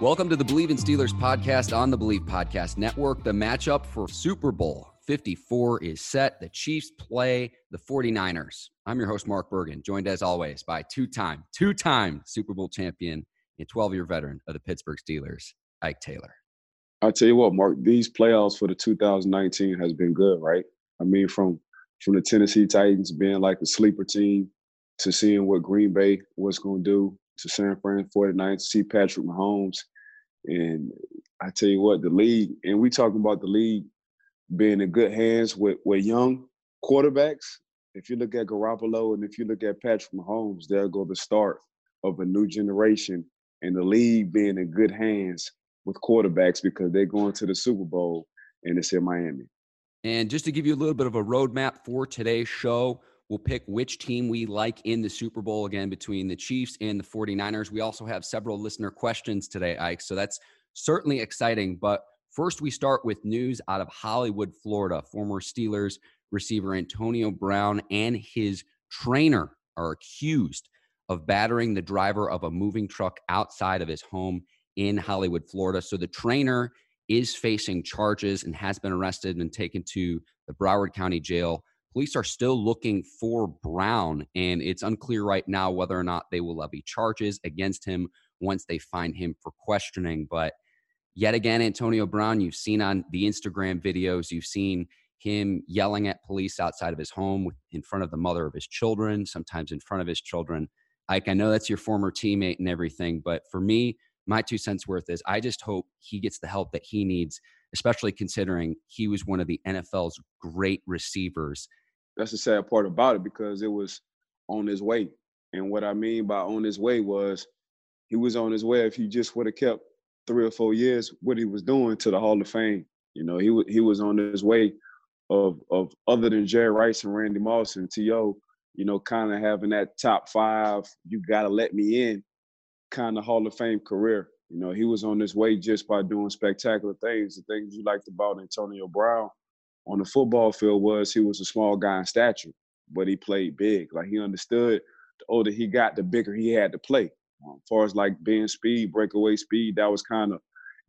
Welcome to the Believe in Steelers podcast on the Believe Podcast Network. The matchup for Super Bowl 54 is set. The Chiefs play the 49ers. I'm your host, Mark Bergen, joined as always by two time, two time Super Bowl champion and 12 year veteran of the Pittsburgh Steelers, Ike Taylor. I tell you what, Mark, these playoffs for the 2019 has been good, right? I mean, from from the Tennessee Titans being like a sleeper team to seeing what Green Bay was going to do to San Fran 49ers to see Patrick Mahomes. And I tell you what, the league, and we talking about the league being in good hands with, with young quarterbacks. If you look at Garoppolo and if you look at Patrick Mahomes, they'll go the start of a new generation and the league being in good hands with quarterbacks because they're going to the Super Bowl and it's in Miami. And just to give you a little bit of a roadmap for today's show, we'll pick which team we like in the Super Bowl again between the Chiefs and the 49ers. We also have several listener questions today, Ike. So that's certainly exciting. But first, we start with news out of Hollywood, Florida. Former Steelers receiver Antonio Brown and his trainer are accused of battering the driver of a moving truck outside of his home in Hollywood, Florida. So the trainer is facing charges and has been arrested and taken to the Broward County Jail. Police are still looking for Brown, and it's unclear right now whether or not they will levy charges against him once they find him for questioning. But yet again, Antonio Brown, you've seen on the Instagram videos, you've seen him yelling at police outside of his home in front of the mother of his children, sometimes in front of his children. Ike, I know that's your former teammate and everything, but for me, my two cents worth is I just hope he gets the help that he needs, especially considering he was one of the NFL's great receivers. That's the sad part about it because it was on his way. And what I mean by on his way was he was on his way if he just would have kept three or four years what he was doing to the Hall of Fame. You know, he w- he was on his way of of other than Jerry Rice and Randy Moss and T.O., you know, kind of having that top five, you got to let me in kind of Hall of Fame career. You know, he was on his way just by doing spectacular things. The things you liked about Antonio Brown on the football field was he was a small guy in stature, but he played big. Like he understood the older he got, the bigger he had to play. Um, as far as like being speed, breakaway speed, that was kind of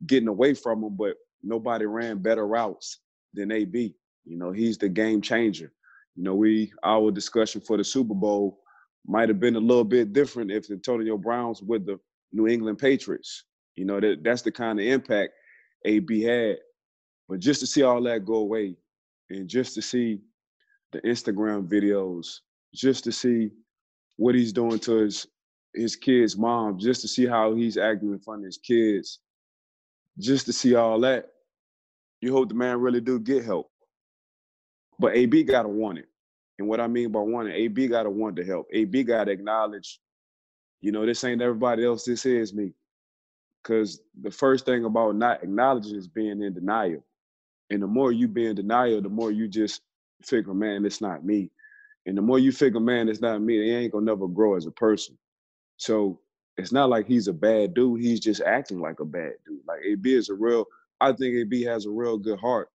getting away from him, but nobody ran better routes than AB. You know, he's the game changer. You know, we our discussion for the Super Bowl might have been a little bit different if Antonio Brown's with the New England Patriots. You know, that that's the kind of impact AB had. But just to see all that go away and just to see the Instagram videos, just to see what he's doing to his his kids' mom, just to see how he's acting in front of his kids, just to see all that, you hope the man really do get help. But AB gotta want it. And what I mean by wanting, AB gotta want the help. AB gotta acknowledge, you know, this ain't everybody else, this is me. Cause the first thing about not acknowledging is being in denial. And the more you be in denial, the more you just figure, man, it's not me. And the more you figure, man, it's not me, they ain't gonna never grow as a person. So it's not like he's a bad dude. He's just acting like a bad dude. Like AB is a real, I think AB has a real good heart.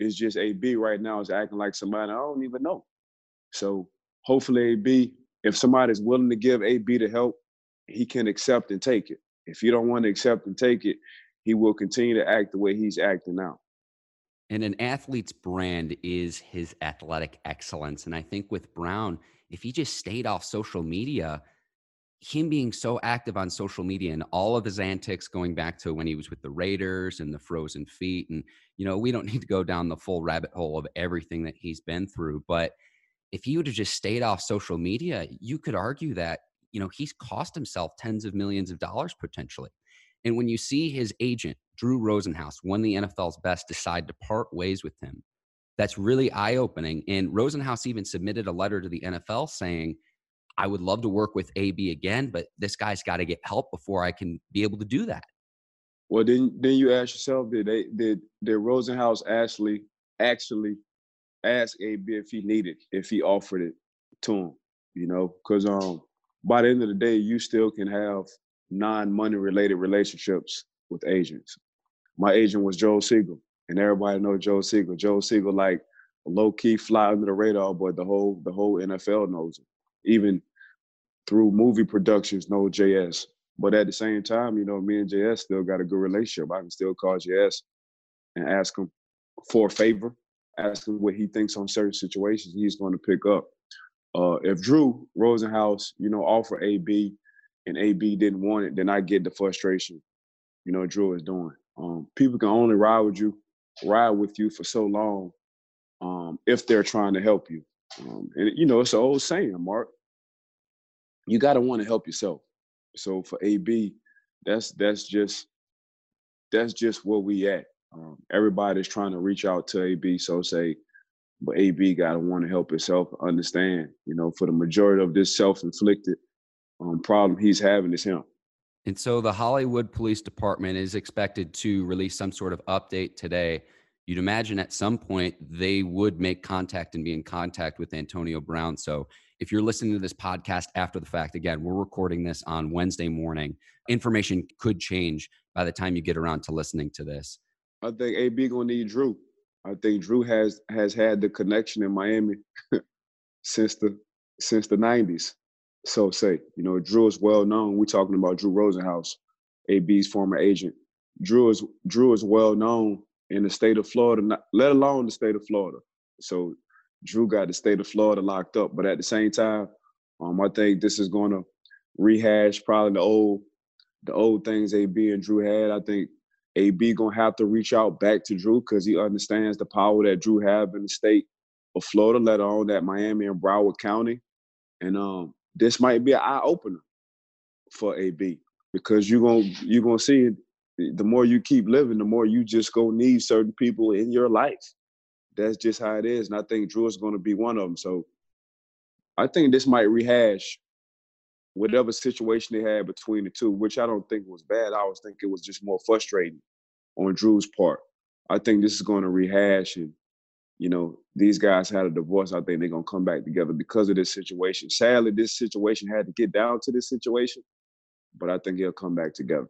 It's just AB right now is acting like somebody I don't even know. So hopefully AB, if somebody's willing to give AB the help, he can accept and take it. If you don't want to accept and take it, he will continue to act the way he's acting now. And an athlete's brand is his athletic excellence. And I think with Brown, if he just stayed off social media, him being so active on social media and all of his antics going back to when he was with the Raiders and the frozen feet. And, you know, we don't need to go down the full rabbit hole of everything that he's been through. But if he would have just stayed off social media, you could argue that, you know, he's cost himself tens of millions of dollars potentially. And when you see his agent, Drew Rosenhaus, of the NFL's best, decide to part ways with him, that's really eye opening. And Rosenhaus even submitted a letter to the NFL saying, I would love to work with AB again, but this guy's got to get help before I can be able to do that. Well, then then you ask yourself, did they did did Rosenhaus actually actually ask AB if he needed, if he offered it to him? You know, because um by the end of the day, you still can have non-money related relationships with agents. My agent was Joe Siegel, and everybody knows Joe Siegel. Joe Siegel, like low key fly under the radar, but the whole the whole NFL knows him. Even through movie productions, know JS. But at the same time, you know, me and JS still got a good relationship. I can still call JS and ask him for a favor, ask him what he thinks on certain situations he's going to pick up. Uh, if Drew Rosenhaus, you know, offer AB and AB didn't want it, then I get the frustration, you know, Drew is doing. Um, people can only ride with you, ride with you for so long um, if they're trying to help you. Um, and you know, it's an old saying, Mark. You got to want to help yourself. So for AB, that's that's just that's just where we at. Um, everybody's trying to reach out to AB. So say, but AB got to want to help himself understand. You know, for the majority of this self-inflicted um, problem he's having is him. And so the Hollywood Police Department is expected to release some sort of update today. You'd imagine at some point they would make contact and be in contact with Antonio Brown. So if you're listening to this podcast after the fact, again, we're recording this on Wednesday morning. Information could change by the time you get around to listening to this. I think AB gonna need Drew. I think Drew has has had the connection in Miami since the since the '90s. So say, you know, Drew is well known. We're talking about Drew Rosenhaus, AB's former agent. Drew is Drew is well known in the state of Florida, not, let alone the state of Florida. So Drew got the state of Florida locked up. But at the same time, um, I think this is going to rehash probably the old the old things AB and Drew had. I think AB gonna have to reach out back to Drew because he understands the power that Drew have in the state of Florida, let alone that Miami and Broward County. And um, this might be an eye opener for AB because you're gonna you're gonna see the more you keep living, the more you just go need certain people in your life that's just how it is. And I think Drew is to be one of them. So I think this might rehash Mm-hmm. whatever situation they had between the two, which I don't think was bad. I always think it was just more frustrating on Drew's part. I think this is going to rehash and you know, these guys had a divorce. I think they're gonna come back together because of this situation. Sadly, this situation had to get down to this situation, but I think he'll come back together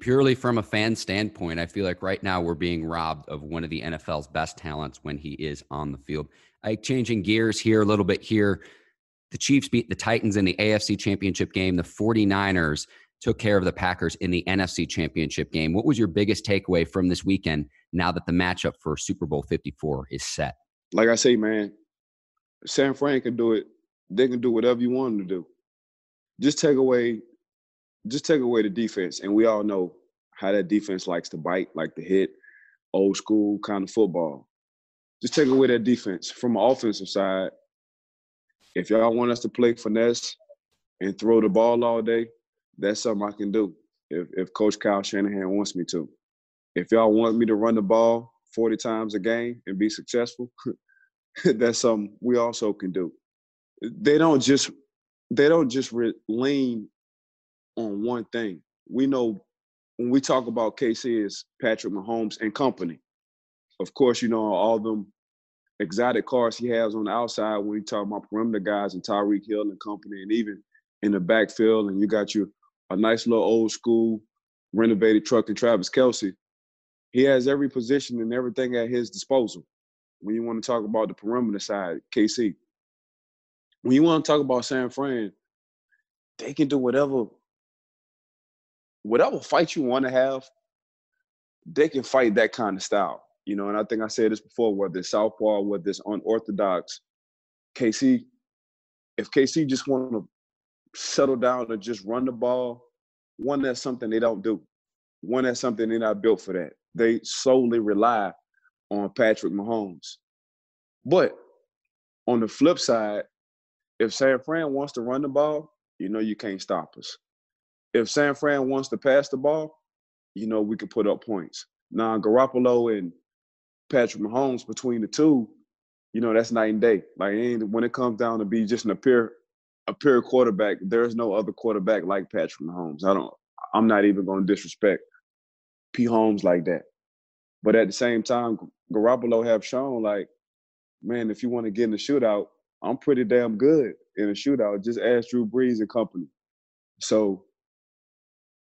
purely from a fan standpoint, I feel like right now we're being robbed of one of the NFL's best talents when he is on the field. I changing gears here a little bit here. The Chiefs beat the Titans in the AFC Championship game. The 49ers took care of the Packers in the NFC Championship game. What was your biggest takeaway from this weekend now that the matchup for Super Bowl 54 is set? Like I say, man, San Fran can do it. They can do whatever you want them to do. Just take away just take away the defense, and we all know how that defense likes to bite, like to hit, old school kind of football. Just take away that defense from an offensive side. If y'all want us to play finesse and throw the ball all day, that's something I can do. If if Coach Kyle Shanahan wants me to. If y'all want me to run the ball 40 times a game and be successful, that's something we also can do. They don't just they don't just re- lean on one thing. We know when we talk about KC is Patrick Mahomes and company. Of course, you know all them exotic cars he has on the outside when you talk about perimeter guys and Tyreek Hill and company, and even in the backfield, and you got your a nice little old school renovated truck and Travis Kelce. He has every position and everything at his disposal. When you want to talk about the perimeter side, KC. When you want to talk about San Fran, they can do whatever whatever fight you want to have, they can fight that kind of style. You know, and I think I said this before, whether it's southpaw, whether it's unorthodox, KC, if KC just want to settle down and just run the ball, one, that's something they don't do. One, that's something they're not built for that. They solely rely on Patrick Mahomes. But on the flip side, if San Fran wants to run the ball, you know you can't stop us. If San Fran wants to pass the ball, you know we can put up points. Now Garoppolo and Patrick Mahomes between the two, you know that's night and day. Like when it comes down to be just an appear a quarterback, there's no other quarterback like Patrick Mahomes. I don't. I'm not even to disrespect P. Holmes like that. But at the same time, Garoppolo have shown like, man, if you want to get in the shootout, I'm pretty damn good in a shootout. Just ask Drew Brees and company. So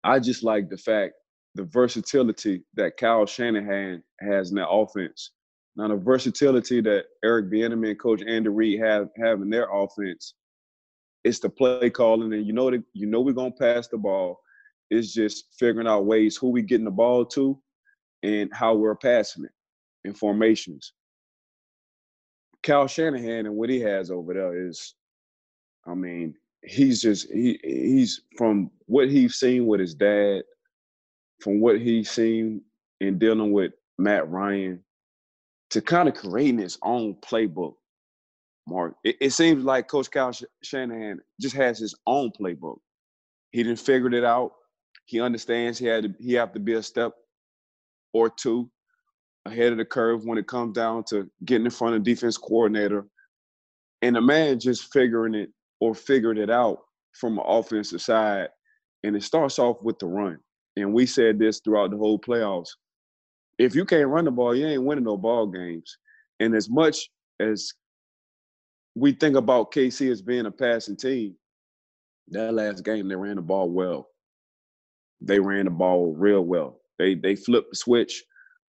I just like the fact, the versatility that Kyle Shanahan has in that offense. Now the versatility that Eric Bieniemy and Coach Andy Reid have have in their offense, it's the play calling, and you know that you know we're gonna pass the ball. It's just figuring out ways who we getting the ball to, and how we're passing it in formations. Kyle Shanahan and what he has over there is, I mean, he's just he he's from what he's seen with his dad, from what he's seen in dealing with Matt Ryan, to kind of creating his own playbook. Mark, it, it seems like Coach Kyle Shanahan just has his own playbook. He didn't figure it out. He understands he had to he have to be a step or two ahead of the curve when it comes down to getting in front of defense coordinator. And the man just figuring it or figured it out from an offensive side. And it starts off with the run. And we said this throughout the whole playoffs. If you can't run the ball, you ain't winning no ball games. And as much as we think about KC as being a passing team, that last game they ran the ball well. They ran the ball real well. They they flipped the switch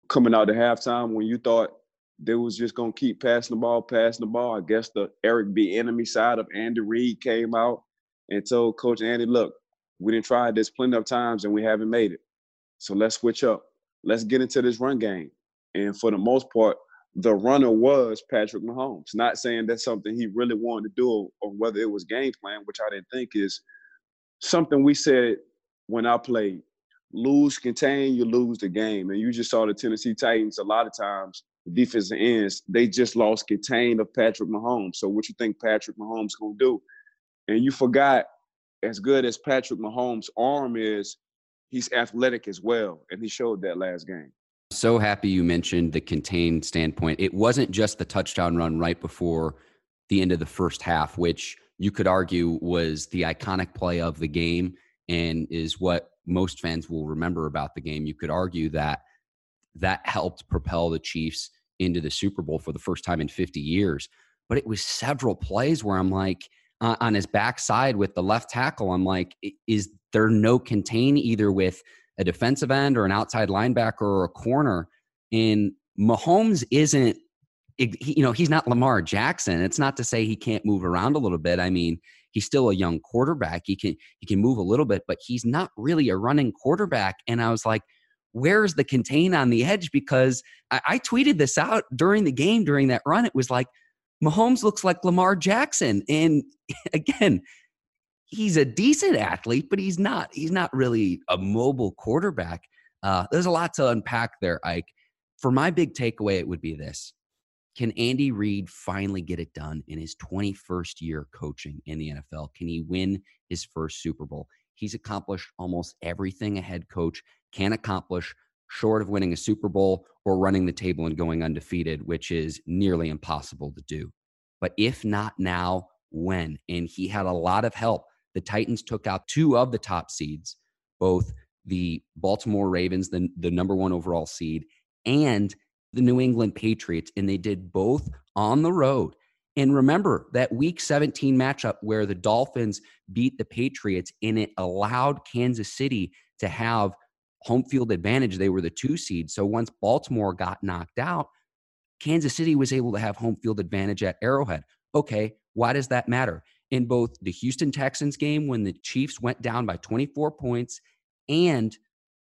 coming out to halftime when you thought they was just gonna keep passing the ball, passing the ball. I guess the Eric Bieniemy side of Andy Reid came out and told Coach Andy, "Look, we didn't try this plenty of times and we haven't made it. So let's switch up. Let's get into this run game." And for the most part, the runner was Patrick Mahomes. Not saying that's something he really wanted to do or whether it was game plan, which I didn't think is something we said when I played lose contain, you lose the game. And you just saw the Tennessee Titans a lot of times, defensive ends, they just lost contain of Patrick Mahomes. So what you think Patrick Mahomes gonna do? And you forgot, as good as Patrick Mahomes' arm is, he's athletic as well. And he showed that last game. So happy you mentioned the contained standpoint. It wasn't just the touchdown run right before the end of the first half, which you could argue was the iconic play of the game and is what most fans will remember about the game. You could argue that that helped propel the Chiefs into the Super Bowl for the first time in 50 years. But it was several plays where I'm like, uh, on his backside with the left tackle, I'm like, is there no contain either with a defensive end or an outside linebacker or a corner? And Mahomes isn't, you know, he's not Lamar Jackson. It's not to say he can't move around a little bit. I mean, he's still a young quarterback. He can he can move a little bit, but he's not really a running quarterback. And I was like, where's the contain on the edge? Because I, I tweeted this out during the game during that run. It was like Mahomes looks like Lamar Jackson, and again, he's a decent athlete, but he's not he's not really a mobile quarterback. Uh, there's a lot to unpack there, Ike. For my big takeaway, it would be this: can Andy Reid finally get it done in his 21st year coaching in the NFL? Can he win his first Super Bowl? He's accomplished almost everything a head coach can accomplish, short of winning a Super Bowl or running the table and going undefeated, which is nearly impossible to do. But if not now, when? And he had a lot of help. The Titans took out two of the top seeds, both the Baltimore Ravens, the, the number one overall seed, and the New England Patriots, and they did both on the road. And remember that week 17 matchup where the Dolphins beat the Patriots and it allowed Kansas City to have home field advantage. They were the two seed. So once Baltimore got knocked out, Kansas City was able to have home field advantage at Arrowhead. Okay, why does that matter? In both the Houston Texans game when the Chiefs went down by 24 points and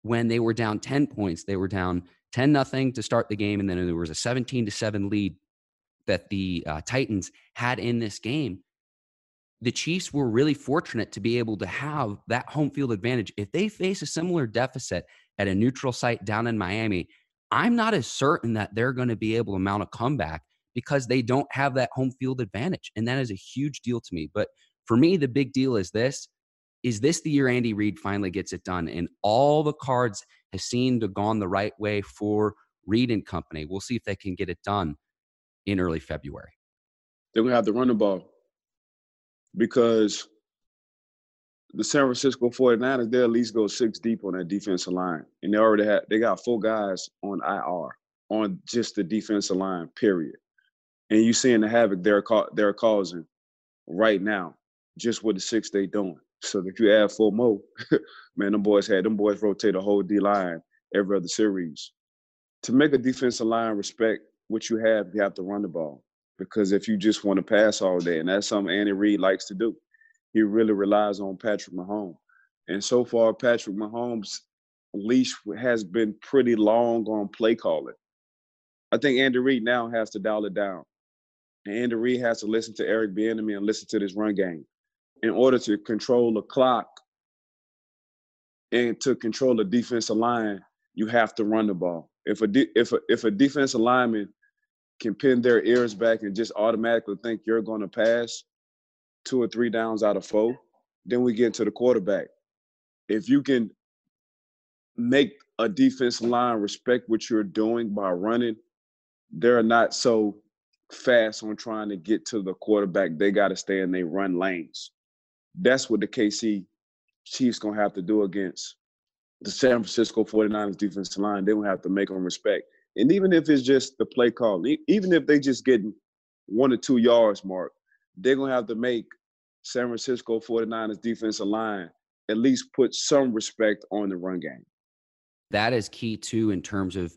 when they were down 10 points, they were down 10 nothing to start the game and then there was a 17 to 7 lead that the uh, Titans had in this game the Chiefs were really fortunate to be able to have that home field advantage. If they face a similar deficit at a neutral site down in Miami, I'm not as certain that they're going to be able to mount a comeback because they don't have that home field advantage. And that is a huge deal to me. But for me, the big deal is this is this the year Andy Reid finally gets it done? And all the cards have seemed to have gone the right way for Reid and company. We'll see if they can get it done in early February. They're gonna have to run the ball because the San Francisco 49ers, they at least go six deep on that defensive line. And they already had they got four guys on IR on just the defensive line, period. And you seeing the havoc they're they're causing right now, just with the six they doing. So if you add four more, man, them boys had them boys rotate a whole D line every other series. To make a defensive line respect what you have, you have to run the ball. Because if you just want to pass all day, and that's something Andy Reid likes to do, he really relies on Patrick Mahomes. And so far, Patrick Mahomes' leash has been pretty long on play calling. I think Andy Reid now has to dial it down. And Andy Reid has to listen to Eric Bieniemy and listen to this run game in order to control the clock and to control the defensive line, you have to run the ball. If a de- if a, if a defensive lineman can pin their ears back and just automatically think you're going to pass two or three downs out of four, then we get to the quarterback. If you can make a defense line respect what you're doing by running, they're not so fast on trying to get to the quarterback. They got to stay in their run lanes. That's what the KC Chiefs gonna have to do against the San Francisco 49ers defensive line. They're gonna have to make them respect. And even if it's just the play call, even if they just get one or two yards mark, they're gonna have to make San Francisco 49ers defensive line at least put some respect on the run game. That is key too in terms of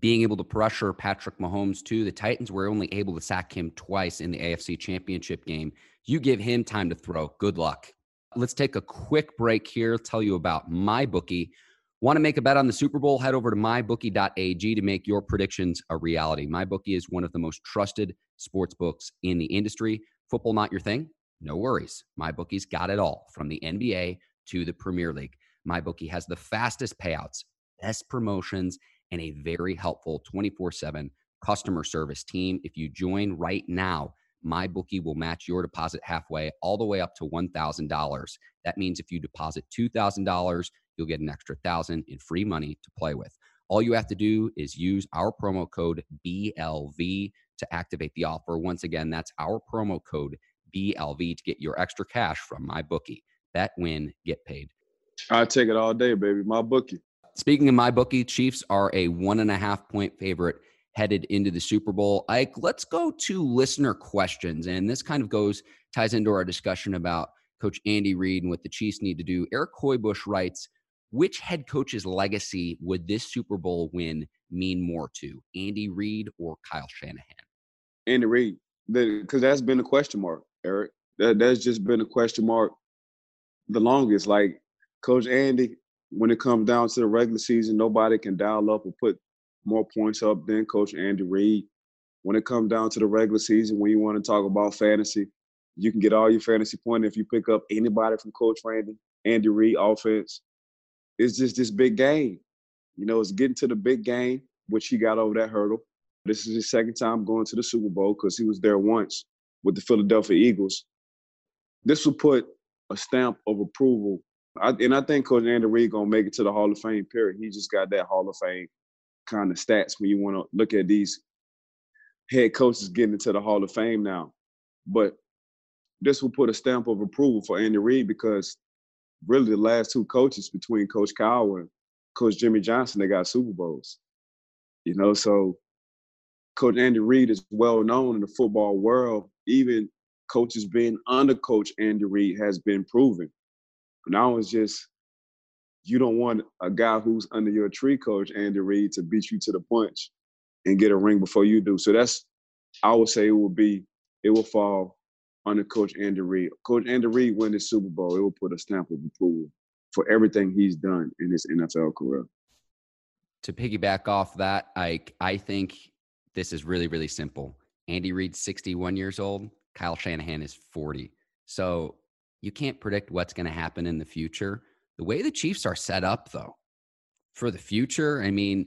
being able to pressure Patrick Mahomes too. The Titans were only able to sack him twice in the AFC Championship game. You give him time to throw. Good luck. Let's take a quick break here. Tell you about my bookie. Want to make a bet on the Super Bowl? Head over to mybookie.ag to make your predictions a reality. MyBookie is one of the most trusted sports books in the industry. Football not your thing? No worries. MyBookie's got it all from the NBA to the Premier League. MyBookie has the fastest payouts, best promotions, and a very helpful 24 7 customer service team. If you join right now, MyBookie will match your deposit halfway, all the way up to $1,000. That means if you deposit $2,000, you'll get an extra thousand in free money to play with. All you have to do is use our promo code BLV to activate the offer. Once again, that's our promo code BLV to get your extra cash from my bookie. Bet, win, get paid. I take it all day, baby. My bookie. Speaking of my bookie, Chiefs are a one and a half point favorite headed into the Super Bowl. Ike, let's go to listener questions. And this kind of goes, ties into our discussion about Coach Andy Reid and what the Chiefs need to do. Eric Hoybush writes, which head coach's legacy would this Super Bowl win mean more to, Andy Reid or Kyle Shanahan? Andy Reid, because that's been a question mark, Eric. That, that's just been a question mark the longest. Like Coach Andy, when it comes down to the regular season, nobody can dial up or put more points up than Coach Andy Reid. When it comes down to the regular season, when you want to talk about fantasy, you can get all your fantasy points if you pick up anybody from Coach Randy, Andy Reid offense. It's just this big game. You know, it's getting to the big game, which he got over that hurdle. This is his second time going to the Super Bowl because he was there once with the Philadelphia Eagles. This will put a stamp of approval. I, and I think Coach Andy Reid gonna make it to the Hall of Fame. Period. He just got that Hall of Fame kind of stats when you want to look at these head coaches getting into the Hall of Fame now. But this will put a stamp of approval for Andy Reid because really the last two coaches between Coach Kyle and Coach Jimmy Johnson, they got Super Bowls. You know, so Coach Andy Reid is well known in the football world. Even coaches being under Coach Andy Reid has been proven. Now it's just you don't want a guy who's under your tree coach, Andy Reid, to beat you to the punch and get a ring before you do. So that's I would say it would be it will fall under Coach Andy Reid. Coach Andy Reid win the Super Bowl, it will put a stamp of approval for everything he's done in his NFL career. To piggyback off that, I I think this is really really simple. Andy Reid, 61 years old. Kyle Shanahan is 40. So you can't predict what's going to happen in the future. The way the Chiefs are set up, though, for the future, I mean,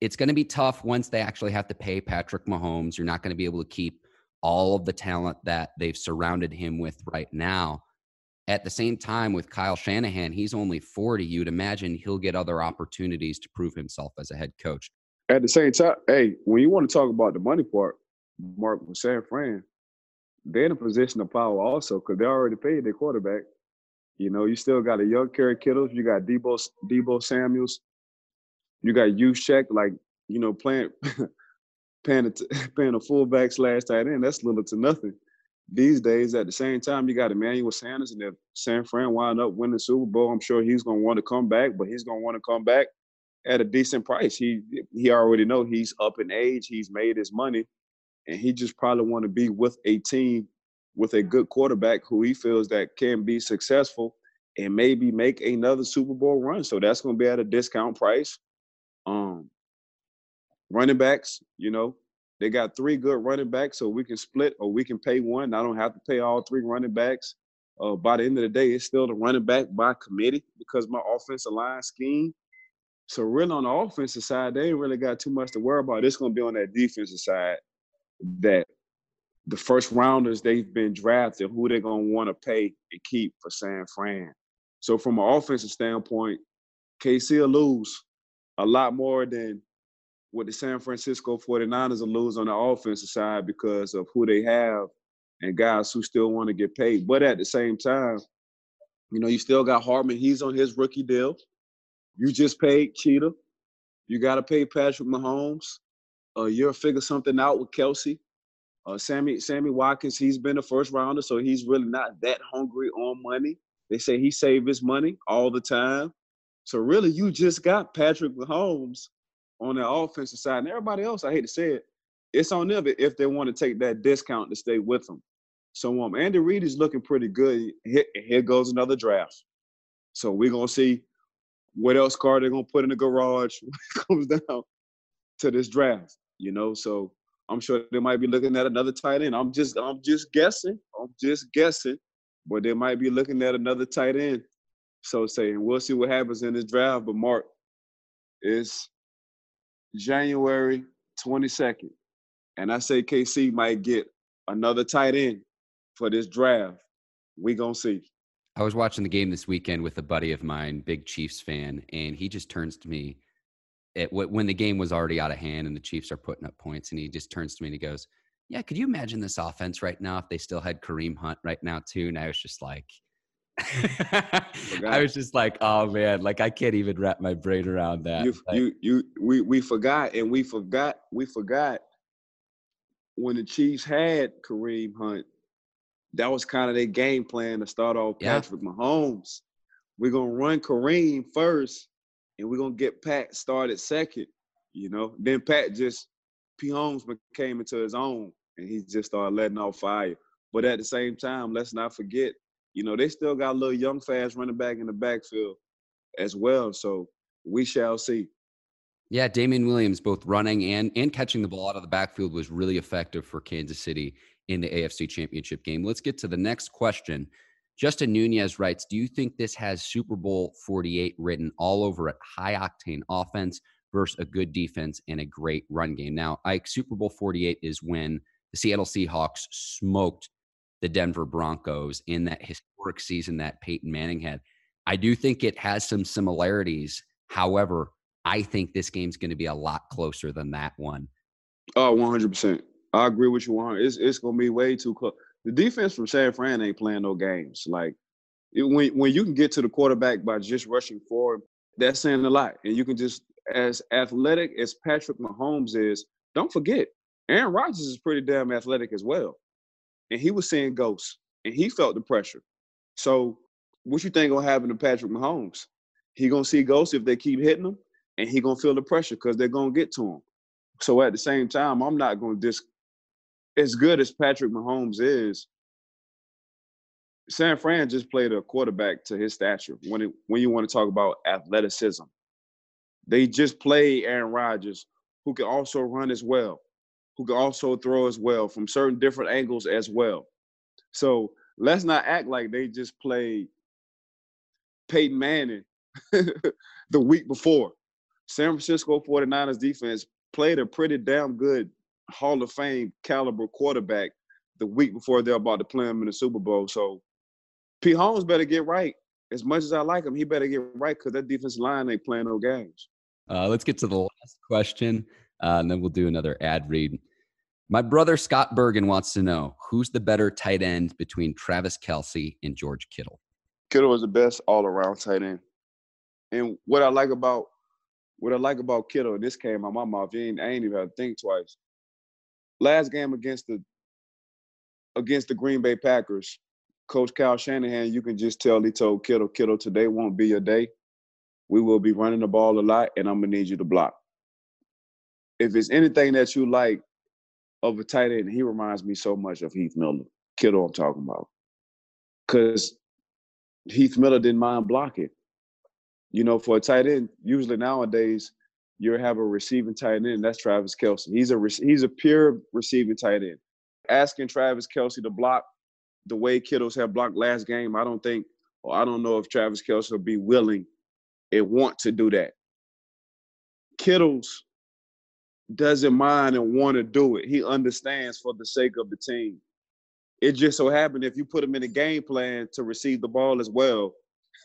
it's going to be tough once they actually have to pay Patrick Mahomes. You're not going to be able to keep all of the talent that they've surrounded him with right now. At the same time, with Kyle Shanahan, he's only 40. You'd imagine he'll get other opportunities to prove himself as a head coach. At the same time, hey, when you want to talk about the money part, Mark with San Fran, they're in a position of power also because they already paid their quarterback. You know, you still got a young Kerry Kittles, you got Deebo Deebo Samuels, you got Juszczyk, like you know, playing paying a, paying a fullback slash tight end. That's little to nothing these days. At the same time, you got Emmanuel Sanders, and if San Fran wind up winning the Super Bowl, I'm sure he's going to want to come back, but he's going to want to come back at a decent price. He he already know he's up in age. He's made his money, and he just probably want to be with a team with a good quarterback who he feels that can be successful and maybe make another Super Bowl run. So that's going to be at a discount price. Um, running backs, you know, they got three good running backs, so we can split or we can pay one. I don't have to pay all three running backs. Uh, by the end of the day, it's still the running back by committee because my offensive line scheme. So really on the offensive side, they ain't really got too much to worry about. It's gonna be on that defensive side that the first rounders they've been drafted, who they're gonna want to pay and keep for San Fran. So from an offensive standpoint, KC will lose a lot more than what the San Francisco 49ers will lose on the offensive side because of who they have and guys who still want to get paid. But at the same time, you know, you still got Hardman. He's on his rookie deal. You just paid Cheetah. You got to pay Patrick Mahomes. Uh, you'll figure something out with Kelce. Uh, Sammy Sammy Watkins, he's been a first rounder, so he's really not that hungry on money. They say he saved his money all the time. So really, you just got Patrick Mahomes on the offensive side, and everybody else. I hate to say it, it's on them if they want to take that discount to stay with them. So um, Andy Reid is looking pretty good. Here, here goes another draft. So we're gonna see what else car they're gonna put in the garage when it comes down to this draft. You know, so I'm sure they might be looking at another tight end. I'm just I'm just guessing. I'm just guessing, but they might be looking at another tight end. So saying we'll see what happens in this draft. But Mark, it's January 22nd, and I say KC might get another tight end for this draft. We gonna see. I was watching the game this weekend with a buddy of mine, big Chiefs fan, and he just turns to me at, when the game was already out of hand and the Chiefs are putting up points, and he just turns to me and he goes, "Yeah, could you imagine this offense right now if they still had Kareem Hunt right now too?" And I was just like, I was just like, "Oh man, like I can't even wrap my brain around that." You, like, you, you, we, we forgot, and we forgot, we forgot when the Chiefs had Kareem Hunt. That was kind of their game plan to start off Yeah. Patrick Mahomes. We're gonna run Kareem first, and we're gonna get Pat started second. You know, then Pat just P. Holmes came into his own, and he just started letting off fire. But at the same time, let's not forget, you know, they still got a little young, fast running back in the backfield as well. So we shall see. Yeah, Damien Williams, both running and and catching the ball out of the backfield, was really effective for Kansas City in the AFC Championship game. Let's get to the next question. Justin Nunez writes, "Do you think this has Super Bowl 48 written all over it? High octane offense versus a good defense and a great run game." Now, Ike, Super Bowl 48 is when the Seattle Seahawks smoked the Denver Broncos in that historic season that Peyton Manning had. I do think it has some similarities. However, I think this game's going to be a lot closer than that one. Oh, 100%. I agree with you. 100. It's, it's going to be way too close. The defense from San Fran ain't playing no games. Like, it, when, when you can get to the quarterback by just rushing forward, that's saying a lot. And you can just, as athletic as Patrick Mahomes is, don't forget, Aaron Rodgers is pretty damn athletic as well. And he was seeing ghosts, and he felt the pressure. So, what you think gonna happen to Patrick Mahomes? He gonna see ghosts if they keep hitting him, and he gonna feel the pressure because they're gonna get to him. So at the same time, I'm not gonna dis. As good as Patrick Mahomes is, San Fran just played a quarterback to his stature. When it, when you want to talk about athleticism, they just played Aaron Rodgers, who can also run as well, who can also throw as well from certain different angles as well. So let's not act like they just played Peyton Manning the week before. San Francisco 49ers defense played a pretty damn good Hall of Fame caliber quarterback the week before they're about to play him in the Super Bowl. So Pete Holmes better get right. As much as I like him, he better get right because that defense line ain't playing no games. Uh, let's get to the last question, uh, and then we'll do another ad read. My brother Scott Bergen wants to know who's the better tight end between Travis Kelce and George Kittle. Kittle is the best all around tight end. And what I like about what I like about Kittle, and this came out my mouth, you ain't, I ain't even had to think twice. Last game against the against the Green Bay Packers, Coach Kyle Shanahan, you can just tell he told Kittle, Kittle, today won't be your day. We will be running the ball a lot, and I'm gonna need you to block. If it's anything that you like of a tight end, he reminds me so much of Heath Miller. Kittle, I'm talking about, because Heath Miller didn't mind blocking. You know, for a tight end, usually nowadays you have a receiving tight end. That's Travis Kelce. He's a he's a pure receiving tight end. Asking Travis Kelce to block the way Kittles have blocked last game, I don't think, or I don't know if Travis Kelce will be willing and want to do that. Kittles doesn't mind and want to do it. He understands for the sake of the team. It just so happened if you put him in a game plan to receive the ball as well,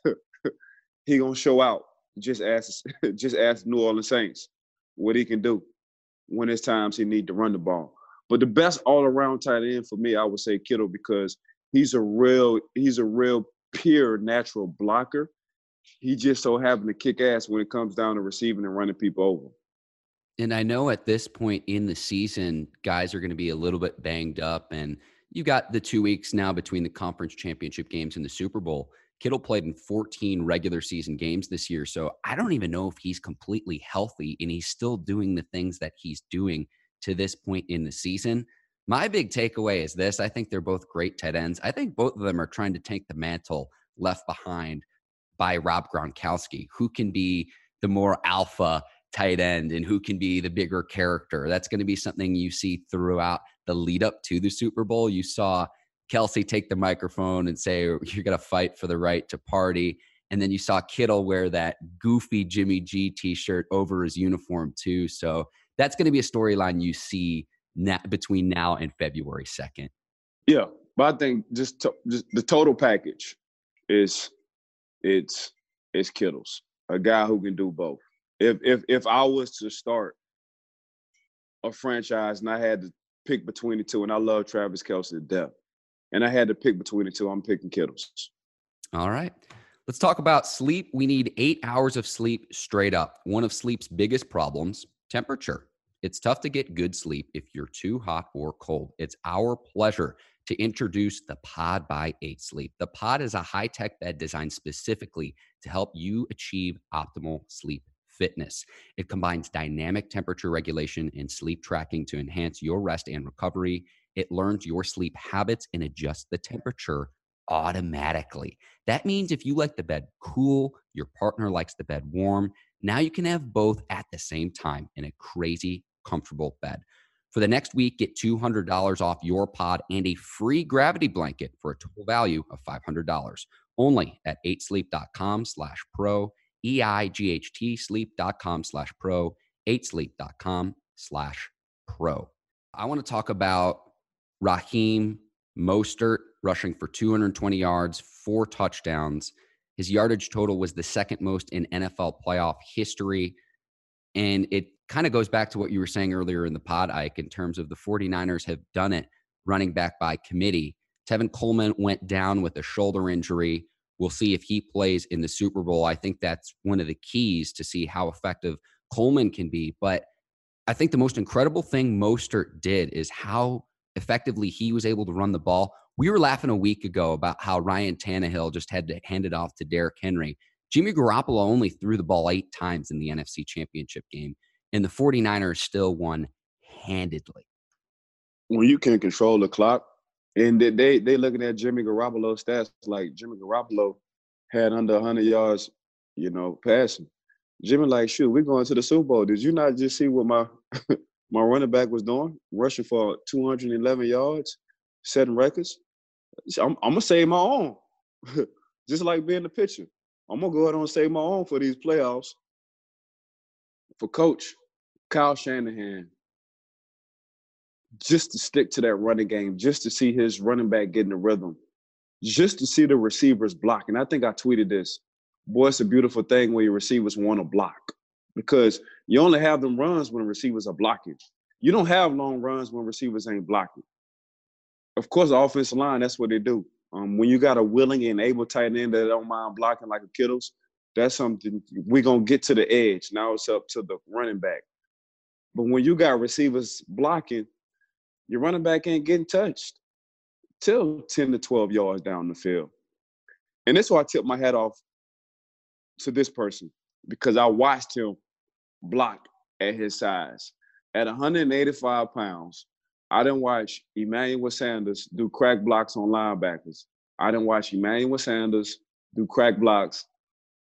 he gonna show out. Just ask, just ask New Orleans Saints what he can do when it's times he need to run the ball. But the best all around tight end for me, I would say Kittle because he's a real, he's a real pure natural blocker. He just so happened to kick ass when it comes down to receiving and running people over. And I know at this point in the season, guys are going to be a little bit banged up, and you got the two weeks now between the conference championship games and the Super Bowl. Kittle played in 14 regular season games this year. So I don't even know if he's completely healthy and he's still doing the things that he's doing to this point in the season. My big takeaway is this I think they're both great tight ends. I think both of them are trying to take the mantle left behind by Rob Gronkowski, who can be the more alpha tight end and who can be the bigger character. That's going to be something you see throughout the lead up to the Super Bowl. You saw Kelce take the microphone and say, You're going to fight for the right to party. And then you saw Kittle wear that goofy Jimmy G t shirt over his uniform, too. So that's going to be a storyline you see na- between now and February 2nd. Yeah. But I think just, to, just the total package is it's it's Kittles, a guy who can do both. If if if I was to start a franchise and I had to pick between the two, and I love Travis Kelce to death, and I had to pick between the two, I'm picking Kittles. All right. Let's talk about sleep. We need eight hours of sleep straight up. One of sleep's biggest problems temperature. It's tough to get good sleep if you're too hot or cold. It's our pleasure to introduce the Pod by 8 Sleep. The Pod is a high tech bed designed specifically to help you achieve optimal sleep fitness. It combines dynamic temperature regulation and sleep tracking to enhance your rest and recovery. It learns your sleep habits and adjusts the temperature automatically. That means if you like the bed cool, your partner likes the bed warm, now you can have both at the same time in a crazy comfortable bed. For the next week, get $200 off your pod and a free gravity blanket for a total value of $500 only at 8sleep.com slash pro, E-I-G-H-T sleep.com slash pro, 8sleep.com slash pro. I want to talk about Raheem Mostert rushing for 220 yards, four touchdowns. His yardage total was the second most in NFL playoff history. And it kind of goes back to what you were saying earlier in the pod, Ike, in terms of the 49ers have done it running back by committee. Tevin Coleman went down with a shoulder injury. We'll see if he plays in the Super Bowl. I think that's one of the keys to see how effective Coleman can be. But I think the most incredible thing Mostert did is how effectively he was able to run the ball. We were laughing a week ago about how Ryan Tannehill just had to hand it off to Derrick Henry. Jimmy Garoppolo only threw the ball eight times in the NFC Championship game, and the 49ers still won handedly. When you can control the clock, and they they, looking at Jimmy Garoppolo stats like Jimmy Garoppolo had under 100 yards, you know, passing. Jimmy like, shoot, we're going to the Super Bowl. Did you not just see what my my running back was doing, rushing for 211 yards, setting records? I'm, I'm gonna save my own, just like being the pitcher. I'm gonna go ahead and save my own for these playoffs. For Coach Kyle Shanahan, just to stick to that running game, just to see his running back getting the rhythm, just to see the receivers blocking. I think I tweeted this. Boy, it's a beautiful thing when your receivers want to block because you only have them runs when receivers are blocking. You don't have long runs when receivers ain't blocking. Of course, the offensive line, that's what they do. Um, when you got a willing and able tight end that don't mind blocking like a Kittles, that's something we're gonna get to the edge. Now it's up to the running back. But when you got receivers blocking, your running back ain't getting touched till 10 to 12 yards down the field. And that's why I tipped my hat off to this person because I watched him block at his size. At 185 pounds, I didn't watch Emmanuel Sanders do crack blocks on linebackers. I didn't watch Emmanuel Sanders do crack blocks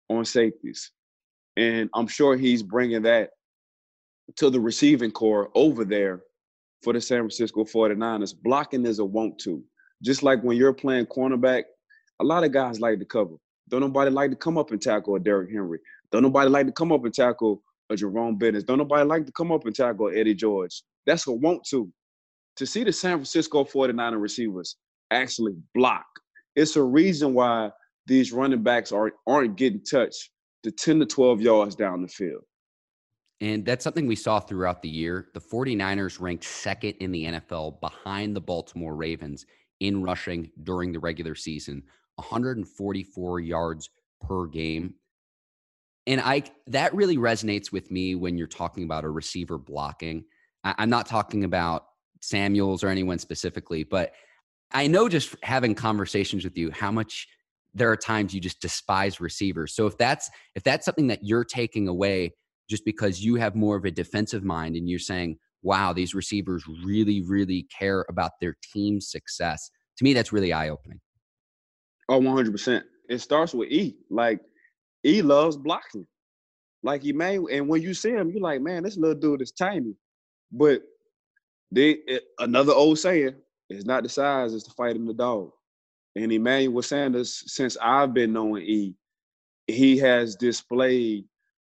on safeties. And I'm sure he's bringing that to the receiving corps over there for the San Francisco 49ers. Blocking is a want to. Just like when you're playing cornerback, a lot of guys like to cover. Don't nobody like to come up and tackle a Derrick Henry. Don't nobody like to come up and tackle a Jerome Bettis. Don't nobody like to come up and tackle Eddie George. That's a want to. To see the San Francisco 49er receivers actually block, it's a reason why these running backs are, aren't getting touched to 10 to 12 yards down the field. And that's something we saw throughout the year. The 49ers ranked second in the NFL behind the Baltimore Ravens in rushing during the regular season, 144 yards per game. And I that really resonates with me when you're talking about a receiver blocking. I, I'm not talking about Samuels or anyone specifically, but I know just having conversations with you how much there are times you just despise receivers. So if that's if that's something that you're taking away just because you have more of a defensive mind and you're saying, "Wow, these receivers really really care about their team's success." To me that's really eye-opening. Oh, 100%. It starts with E. Like E loves blocking. Like he may, and when you see him, you're like, man, this little dude is tiny. But they it, another old saying, it's not the size, it's the fight in the dog. And Emmanuel Sanders, since I've been knowing E, he has displayed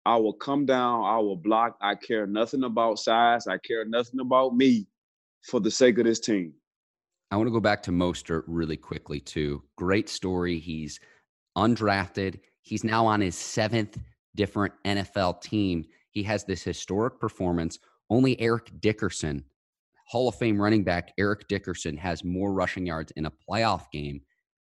I will come down, I will block. I care nothing about size. I care nothing about me for the sake of this team. I want to go back to Mostert really quickly too. Great story. He's undrafted. He's now on his seventh different NFL team. He has this historic performance. Only Eric Dickerson, Hall of Fame running back Eric Dickerson, has more rushing yards in a playoff game.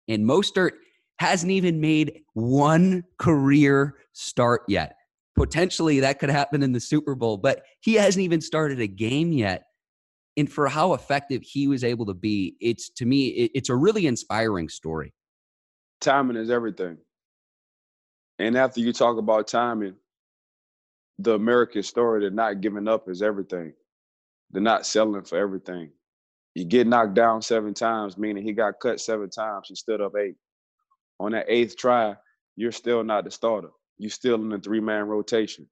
And Mostert hasn't even made one career start yet. Potentially that could happen in the Super Bowl, but he hasn't even started a game yet and for how effective he was able to be, it's to me, it, it's a really inspiring story. Timing is everything. And after you talk about timing, the American story, the not giving up is everything. They're not selling for everything. You get knocked down seven times, meaning he got cut seven times. He stood up eight. On that eighth try, you're still not the starter. You're still in the three man rotation.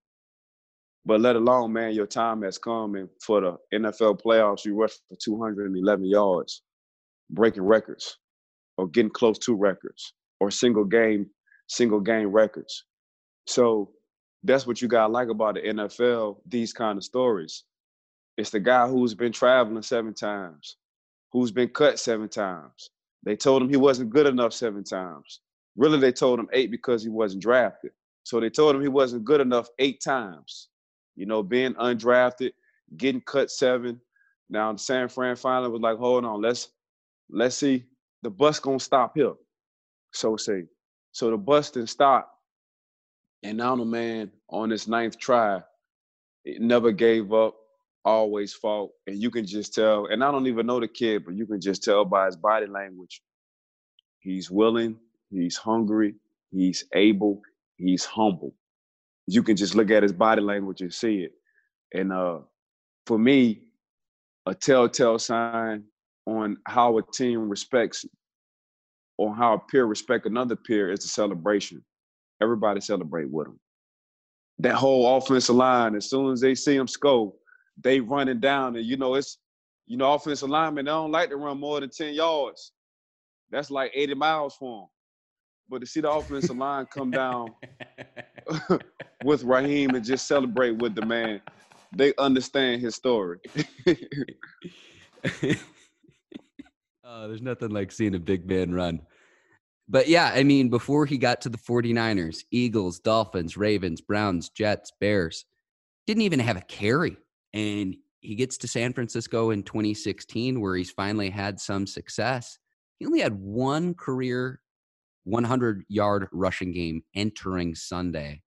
But let alone, man, your time has come, and for the NFL playoffs, you rushed for 211 yards, breaking records, or getting close to records, or single game, single game records. So that's what you gotta like about the NFL. These kind of stories. It's the guy who's been traveling seven times, who's been cut seven times. They told him he wasn't good enough seven times. Really, they told him eight because he wasn't drafted. So they told him he wasn't good enough eight times. You know, being undrafted, getting cut seven. Now San Fran finally was like, hold on, let's let's see. The bus gonna stop here. So say. So the bus didn't stop. And now the man on his ninth try, it never gave up, always fought. And you can just tell, and I don't even know the kid, but you can just tell by his body language. He's willing, he's hungry, he's able, he's humble you can just look at his body language and see it. And uh, for me, a telltale sign on how a team respects or how a peer respect another peer is the celebration. Everybody celebrate with him. That whole offensive line, as soon as they see him score, they running down. And you know, it's you know, offensive linemen, they don't like to run more than 10 yards. that's like 80 miles for him. But to see the offensive line come down with Raheem and just celebrate with the man, they understand his story. oh, there's nothing like seeing a big man run. But yeah, I mean, before he got to the 49ers, Eagles, Dolphins, Ravens, Browns, Jets, Bears, didn't even have a carry. And he gets to San Francisco in 2016, where he's finally had some success. He only had one career 100 yard rushing game entering Sunday.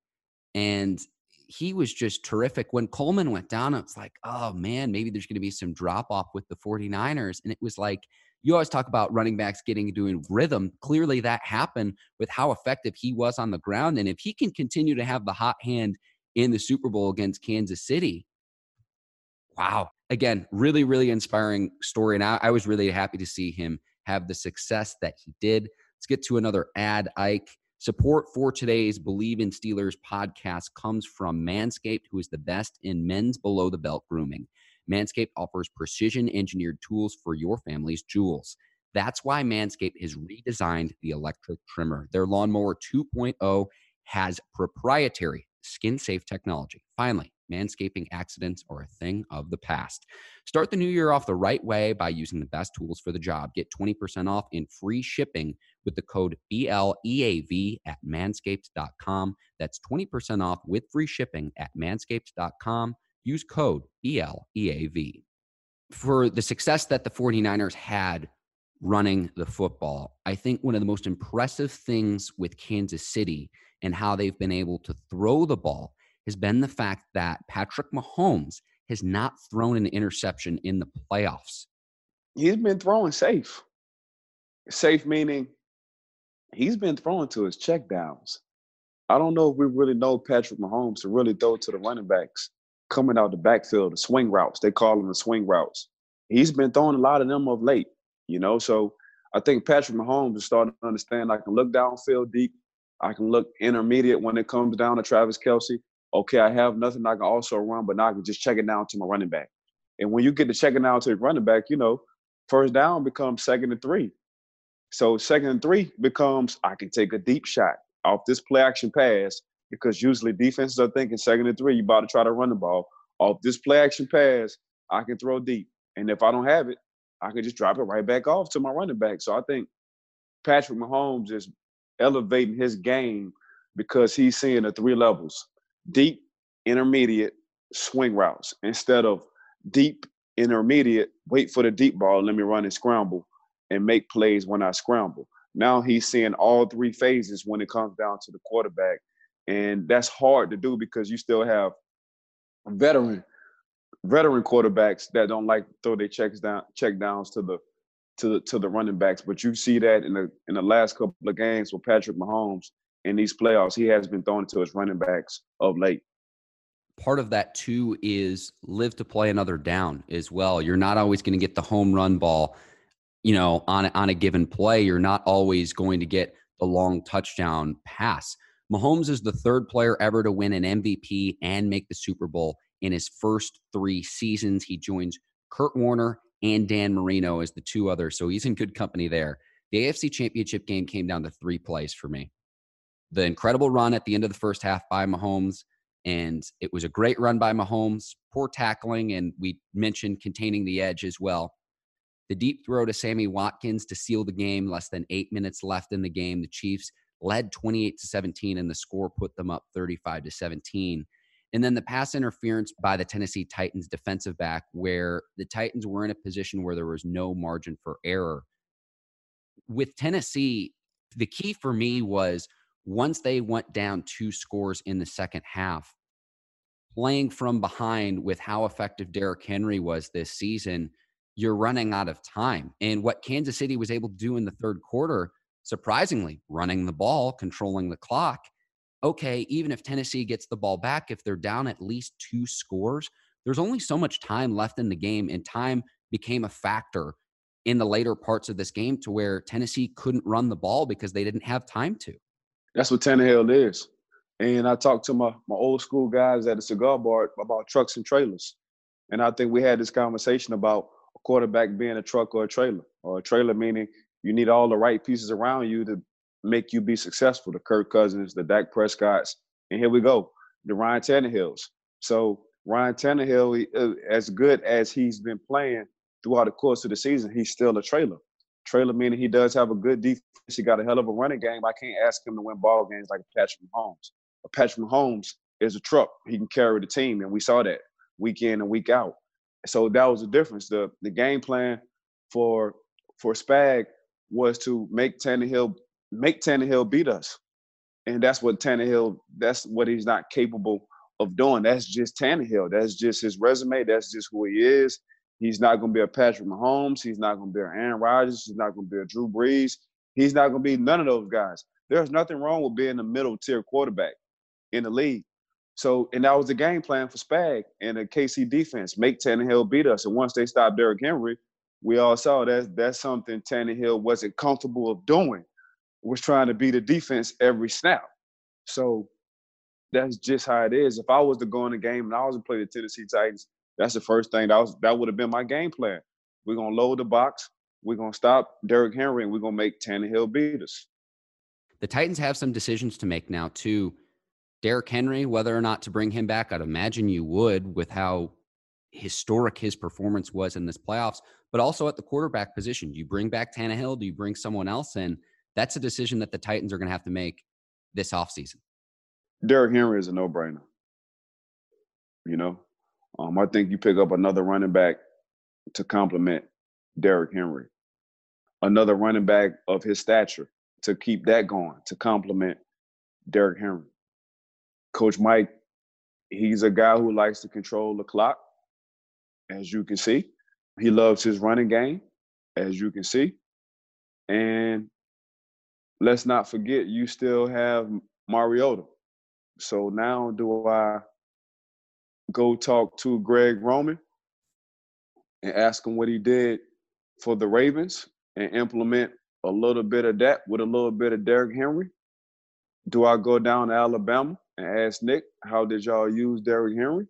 And he was just terrific. When Coleman went down, it's like, oh man, maybe there's going to be some drop off with the 49ers. And it was like, you always talk about running backs getting doing rhythm. Clearly, that happened with how effective he was on the ground. And if he can continue to have the hot hand in the Super Bowl against Kansas City, wow. Again, really, really inspiring story. And I, I was really happy to see him have the success that he did. Let's get to another ad, Ike. Support for today's Bleav in Steelers podcast comes from Manscaped, who is the best in men's below the belt grooming. Manscaped offers precision engineered tools for your family's jewels. That's why Manscaped has redesigned the electric trimmer. Their lawnmower 2.0 has proprietary skin safe technology. Finally, manscaping accidents are a thing of the past. Start the new year off the right way by using the best tools for the job. Get 20% off and free shipping with the code BLEAV at manscaped.com. That's 20% off with free shipping at manscaped.com. Use code BLEAV. For the success that the 49ers had running the football, I think one of the most impressive things with Kansas City and how they've been able to throw the ball has been the fact that Patrick Mahomes has not thrown an interception in the playoffs. He's been throwing safe. Safe meaning he's been throwing to his checkdowns. I don't know if we really know Patrick Mahomes to really throw to the running backs coming out the backfield, the swing routes. They call them the swing routes. He's been throwing a lot of them of late, you know. So I think Patrick Mahomes is starting to understand I can look downfield deep. I can look intermediate when it comes down to Travis Kelce. Okay, I have nothing I can also run, but now I can just check it down to my running back. And when you get to checking down to the running back, you know, first down becomes second and three. So second and three becomes I can take a deep shot off this play action pass because usually defenses are thinking second and three, you about to try to run the ball. Off this play action pass, I can throw deep. And if I don't have it, I can just drop it right back off to my running back. So I think Patrick Mahomes is elevating his game because he's seeing the three levels deep, intermediate, swing routes instead of deep, intermediate, wait for the deep ball, let me run and scramble and make plays when I scramble. Now he's seeing all three phases when it comes down to the quarterback. And that's hard to do because you still have veteran veteran quarterbacks that don't like throw their checks down check downs to the to the to the running backs. But you see that in the in the last couple of games with Patrick Mahomes in these playoffs, he has been thrown to his running backs of late. Part of that too is live to play another down as well. You're not always going to get the home run ball, you know, on on a given play. You're not always going to get the long touchdown pass. Mahomes is the third player ever to win an MVP and make the Super Bowl in his first three seasons. He joins Kurt Warner and Dan Marino as the two others, so he's in good company there. The AFC Championship game came down to three plays for me. The incredible run at the end of the first half by Mahomes, and it was a great run by Mahomes, poor tackling, and we mentioned containing the edge as well. The deep throw to Sammy Watkins to seal the game, less than eight minutes left in the game. The Chiefs led 28 to 17 and the score put them up 35 to 17 and then the pass interference by the Tennessee Titans defensive back where the Titans were in a position where there was no margin for error with Tennessee the key for me was once they went down two scores in the second half playing from behind with how effective Derrick Henry was this season you're running out of time and what Kansas City was able to do in the third quarter surprisingly, running the ball, controlling the clock. Okay, even if Tennessee gets the ball back, if they're down at least two scores, there's only so much time left in the game, and time became a factor in the later parts of this game to where Tennessee couldn't run the ball because they didn't have time to. That's what Tannehill is. And I talked to my, my old school guys at a cigar bar about trucks and trailers. And I think we had this conversation about a quarterback being a truck or a trailer, or a trailer meaning You need all the right pieces around you to make you be successful. The Kirk Cousins, the Dak Prescotts, and here we go, the Ryan Tannehills. So Ryan Tannehill, uh, as good as he's been playing throughout the course of the season, he's still a trailer. Trailer meaning he does have a good defense. He got a hell of a running game. I can't ask him to win ball games like Patrick Mahomes. But Patrick Mahomes is a truck. He can carry the team, and we saw that week in and week out. So that was the difference. The the game plan for for Spag was to make Tannehill make Tannehill beat us, and that's what Tannehill. That's what he's not capable of doing. That's just Tannehill. That's just his resume. That's just who he is. He's not going to be a Patrick Mahomes. He's not going to be an Aaron Rodgers. He's not going to be a Drew Brees. He's not going to be none of those guys. There's nothing wrong with being a middle tier quarterback in the league. So, and that was the game plan for Spag and the KC defense. Make Tannehill beat us. And once they stopped Derrick Henry, we all saw that that's something Tannehill wasn't comfortable of doing. Was trying to beat the defense every snap. So that's just how it is. If I was to go in the game and I was to play the Tennessee Titans, that's the first thing that was that would have been my game plan. We're gonna load the box. We're gonna stop Derrick Henry, and we're gonna make Tannehill beat us. The Titans have some decisions to make now too. Derrick Henry, whether or not to bring him back, I'd imagine you would with how historic his performance was in this playoffs, but also at the quarterback position. Do you bring back Tannehill? Do you bring someone else in? That's a decision that the Titans are going to have to make this offseason. Derrick Henry is a no-brainer. You know, um, I think you pick up another running back to complement Derrick Henry, another running back of his stature to keep that going to complement Derrick Henry. Coach Mike, he's a guy who likes to control the clock, as you can see. He loves his running game, as you can see. And let's not forget, you still have Mariota. So now do I go talk to Greg Roman and ask him what he did for the Ravens and implement a little bit of that with a little bit of Derrick Henry? Do I go down to Alabama and ask Nick, how did y'all use Derrick Henry?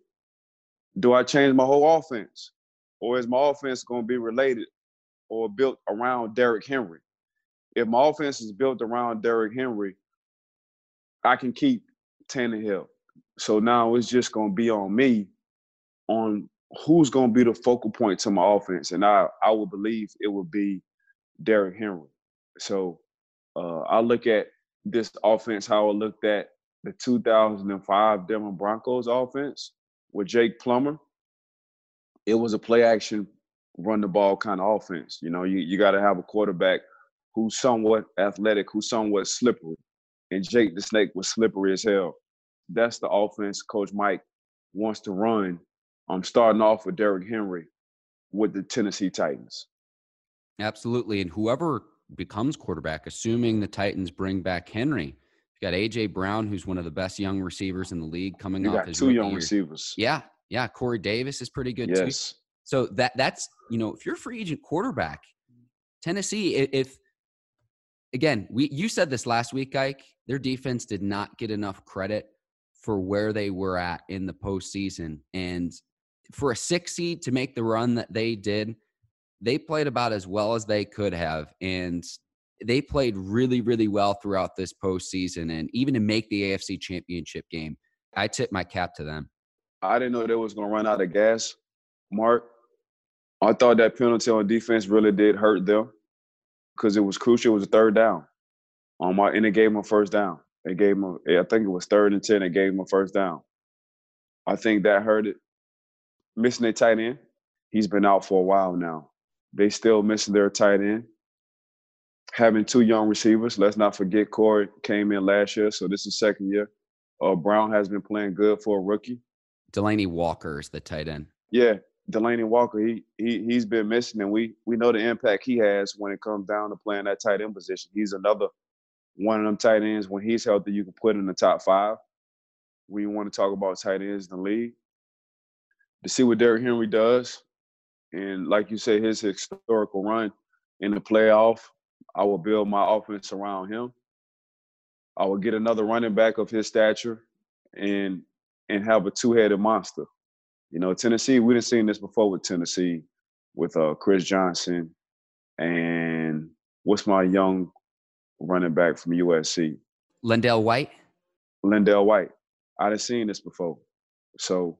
Do I change my whole offense? Or is my offense going to be related or built around Derrick Henry? If my offense is built around Derrick Henry, I can keep Tannehill. So now it's just going to be on me on who's going to be the focal point to my offense, and I I would believe it would be Derrick Henry. So uh, I look at this offense how I looked at the 2005 Denver Broncos offense with Jake Plummer. It was a play action, run the ball kind of offense. You know, you, you got to have a quarterback who's somewhat athletic, who's somewhat slippery. And Jake the Snake was slippery as hell that's the offense Coach Mike wants to run. I'm starting off with Derrick Henry with the Tennessee Titans. Absolutely. And whoever becomes quarterback, assuming the Titans bring back Henry, you got AJ Brown, who's one of the best young receivers in the league coming you off got his two young year. receivers. Yeah, yeah. Corey Davis is pretty good too. Yes. So that that's you know, if you're a free agent quarterback, Tennessee, i- if again, we you said this last week, Ike, their defense did not get enough credit for where they were at in the postseason. And for a six seed to make the run that they did, they played about as well as they could have. And they played really, really well throughout this postseason. And even to make the AFC championship game, I tip my cap to them. I didn't know they was gonna run out of gas, Mark. I thought that penalty on defense really did hurt them because it was crucial. It was a third down. Um, and it gave them a first down. They gave him, a, I think it was third and ten. They gave him a first down. I think that hurt it. Missing their tight end. He's been out for a while now. They still missing their tight end. Having two young receivers. Let's not forget Corey came in last year, so this is second year. Uh, Brown has been playing good for a rookie. Delanie Walker is the tight end. Yeah, Delanie Walker, he he he's been missing, and we we know the impact he has when it comes down to playing that tight end position. He's another one of them tight ends when he's healthy, you can put in the top five. We want to talk about tight ends in the league. To see what Derrick Henry does, and like you say, his historical run in the playoff, I will build my offense around him. I will get another running back of his stature and and have a two-headed monster. You know, Tennessee, we didn't seen this before with Tennessee, with uh, Chris Johnson and what's my young running back from USC? LenDale White. LenDale White. I done seen this before. So,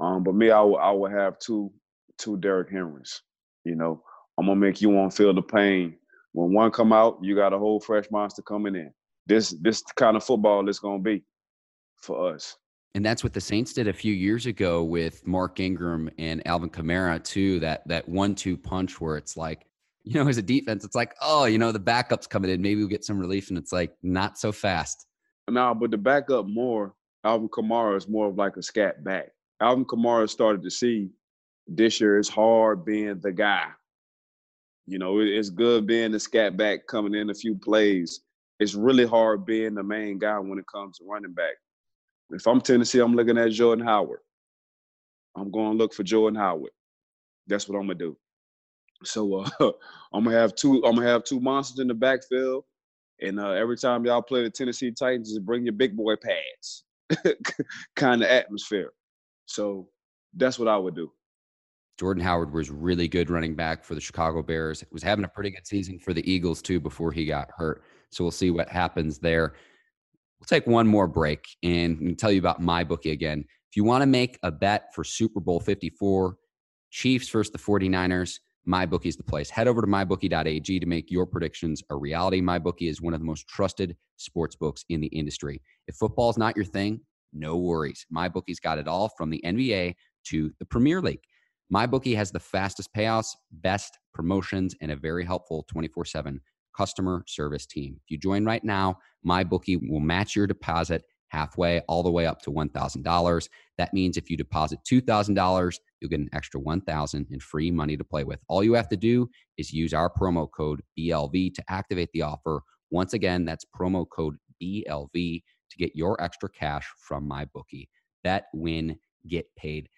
um, but me, I would I would have two two Derrick Henrys. You know, I'm gonna make you want to feel the pain. When one come out, you got a whole fresh monster coming in. This this kind of football is gonna be for us. And that's what the Saints did a few years ago with Mark Ingram and Alvin Kamara too. That that one-two punch where it's like, you know, as a defense, it's like, oh, you know, the backup's coming in. Maybe we'll get some relief, and it's like not so fast. Now, but the backup more, Alvin Kamara is more of like a scat back. Alvin Kamara started to see this year it's hard being the guy. You know, it's good being the scat back coming in a few plays. It's really hard being the main guy when it comes to running back. If I'm Tennessee, I'm looking at Jordan Howard. I'm going to look for Jordan Howard. That's what I'm gonna do. So uh, I'm gonna have two. I'm gonna have two monsters in the backfield, and uh, every time y'all play the Tennessee Titans, just bring your big boy pads, kind of atmosphere. So that's what I would do. Jordan Howard was really good running back for the Chicago Bears. Was having a pretty good season for the Eagles too before he got hurt. So we'll see what happens there. We'll take one more break and tell you about MyBookie again. If you want to make a bet for Super Bowl 54, Chiefs versus the 49ers, MyBookie is the place. Head over to mybookie.ag to make your predictions a reality. MyBookie is one of the most trusted sports books in the industry. If football is not your thing, no worries. MyBookie's got it all from the NBA to the Premier League. MyBookie has the fastest payouts, best promotions, and a very helpful 24 7 customer service team. If you join right now, MyBookie will match your deposit halfway, all the way up to $1,000. That means if you deposit $2,000, you'll get an extra 1000 in free money to play with. All you have to do is use our promo code BLV to activate the offer. Once again, that's promo code BLV to get your extra cash from MyBookie. Bet, win, get paid.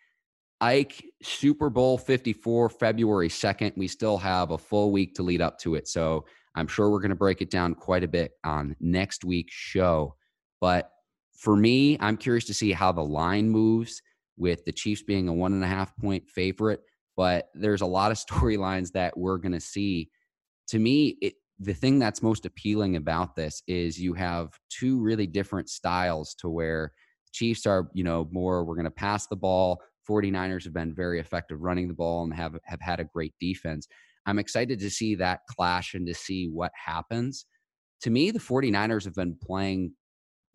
Ike, Super Bowl 54, February 2nd. We still have a full week to lead up to it. So I'm sure we're going to break it down quite a bit on next week's show. But for me, I'm curious to see how the line moves with the Chiefs being a one and a half point favorite. But there's a lot of storylines that we're going to see. To me, it, the thing that's most appealing about this is you have two really different styles to where Chiefs are, you know, more we're going to pass the ball. 49ers have been very effective running the ball and have have had a great defense. I'm excited to see that clash and to see what happens. To me, the 49ers have been playing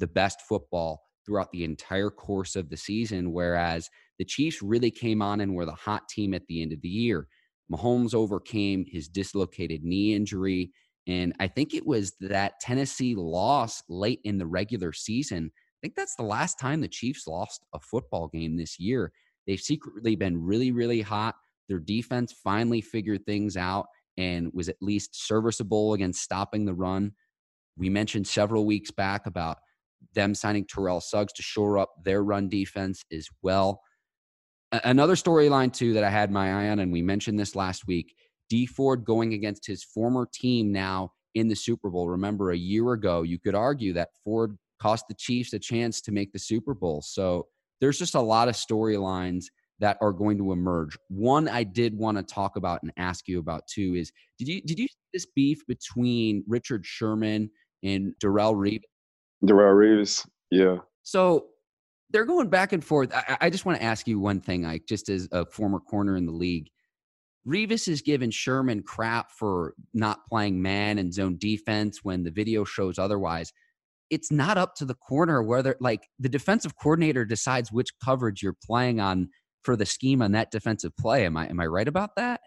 the best football throughout the entire course of the season, whereas the Chiefs really came on and were the hot team at the end of the year. Mahomes overcame his dislocated knee injury. And I think it was that Tennessee loss late in the regular season. I think that's the last time the Chiefs lost a football game this year. They've secretly been really, really hot. Their defense finally figured things out and was at least serviceable against stopping the run. We mentioned several weeks back about them signing Terrell Suggs to shore up their run defense as well. Another storyline, too, that I had my eye on, and we mentioned this last week Dee Ford going against his former team now in the Super Bowl. Remember, a year ago, you could argue that Ford cost the Chiefs a chance to make the Super Bowl. So there's just a lot of storylines that are going to emerge. One I did want to talk about and ask you about too is did you did you see this beef between Richard Sherman and Darrelle Revis? Darrelle Revis, yeah. So they're going back and forth. I, I just want to ask you one thing, Ike, just as a former corner in the league. Revis is giving Sherman crap for not playing man and zone defense when the video shows otherwise it's not up to the corner whether like the defensive coordinator decides which coverage you're playing on for the scheme on that defensive play. Am I am I right about that?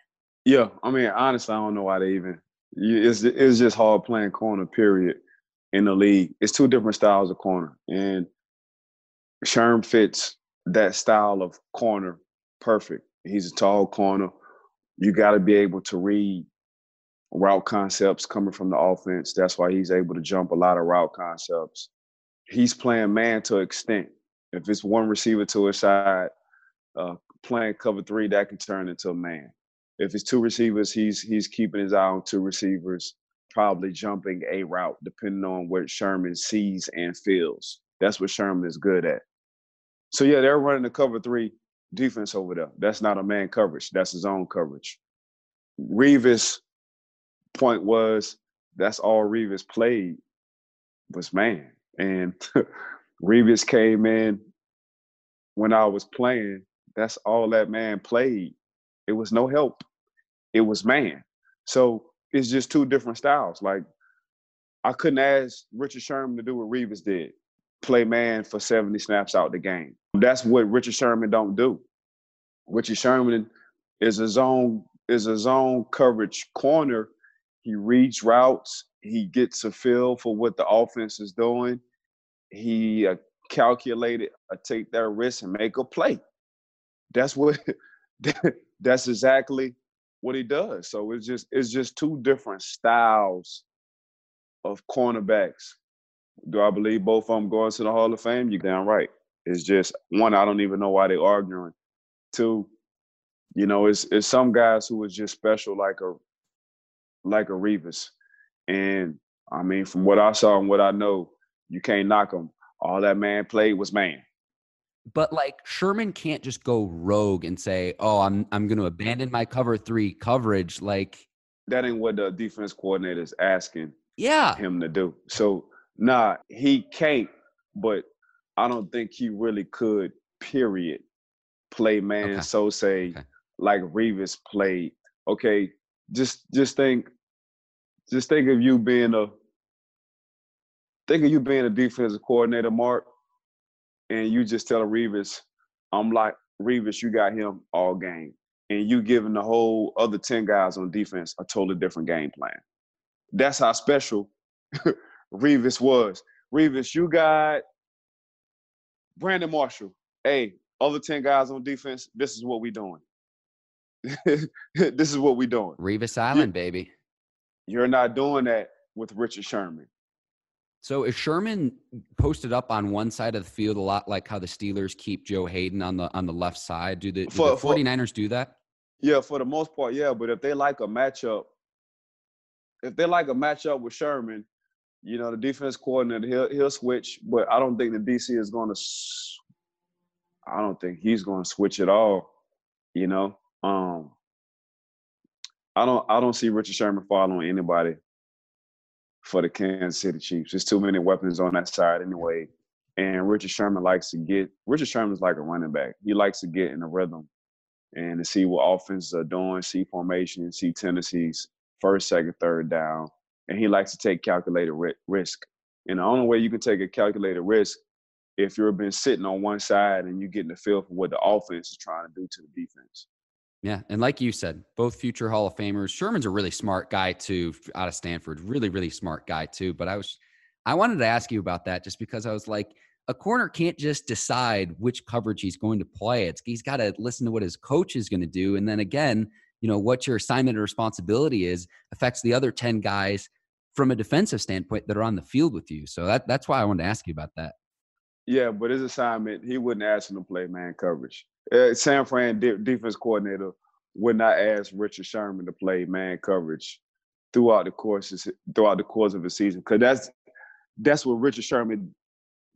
Yeah, I mean honestly, I don't know why they even. It's it's just hard playing corner. Period. In the league, it's two different styles of corner, and Sherm fits that style of corner perfect. He's a tall corner. You got to be able to read route concepts coming from the offense. That's why he's able to jump a lot of route concepts. He's playing man to extent. If it's one receiver to his side, uh, playing cover three, that can turn into a man. If it's two receivers, he's he's keeping his eye on two receivers, probably jumping a route, depending on what Sherman sees and feels. That's what Sherman is good at. So yeah, they're running the cover three defense over there. That's not a man coverage. That's his own coverage. Revis point was that's all Revis played was man. And Revis came in when I was playing. That's all that man played. It was no help. It was man. So it's just two different styles. Like I couldn't ask Richard Sherman to do what Revis did, play man for 70 snaps out the game. That's what Richard Sherman don't do. Richard Sherman is a zone is a zone coverage corner. He reads routes. He gets a feel for what the offense is doing. He uh, calculated, uh, take that risk and make a play. That's what. that's exactly what he does. So it's just it's just two different styles of cornerbacks. Do I believe both of them going to the Hall of Fame? You're damn right. It's just one, I don't even know why they're arguing. Two, you know, it's it's some guys who was just special like a like a Revis. And I mean, from what I saw and what I know, you can't knock him. All that man played was man. But like Sherman can't just go rogue and say, "Oh, I'm I'm going to abandon my cover 3 coverage." Like that ain't what the defense coordinator is asking yeah. him to do. So, nah, he can't, but I don't think he really could, period. Play man Okay. so say Okay. like Revis played. Okay, just just think just think of you being a think of you being a defensive coordinator, Mark, and you just tell Revis, I'm like, Revis, you got him all game. And you giving the whole other 10 guys on defense a totally different game plan. That's how special Revis was. Revis, you got Brandon Marshall. Hey, other 10 guys on defense, this is what we doing. this is what we doing. Revis Island, baby. You're not doing that with Richard Sherman. So is Sherman posted up on one side of the field a lot like how the Steelers keep Joe Haden on the on the left side? Do the, do For- the 49ers do that? Yeah, for the most part, yeah. But if they like a matchup, if they like a matchup with Sherman, you know, the defense coordinator he'll he'll switch. But I don't think the DC is going to. I don't think he's going to switch at all. You know, um, I don't I don't see Richard Sherman following anybody for the Kansas City Chiefs. There's too many weapons on that side anyway. And Richard Sherman likes to get Richard Sherman's like a running back. He likes to get in a rhythm and to see what offenses are doing, see formation, see tendencies, first, second, third down. And he likes to take calculated risk. And the only way you can take a calculated risk if you've been sitting on one side and you're getting the feel for what the offense is trying to do to the defense. Yeah, and like you said, both future Hall of Famers. Sherman's a really smart guy too, out of Stanford. Really, really smart guy too. But I was, I wanted to ask you about that just because I was like, a corner can't just decide which coverage he's going to play. It's he's got to listen to what his coach is going to do, and then again, you know what your assignment or responsibility is affects the other ten guys from a defensive standpoint that are on the field with you. So that that's why I wanted to ask you about that. Yeah, but his assignment, he wouldn't ask him to play man coverage. Uh, San Fran de- defense coordinator would not ask Richard Sherman to play man coverage throughout the courses throughout the course of the season because that's that's what Richard Sherman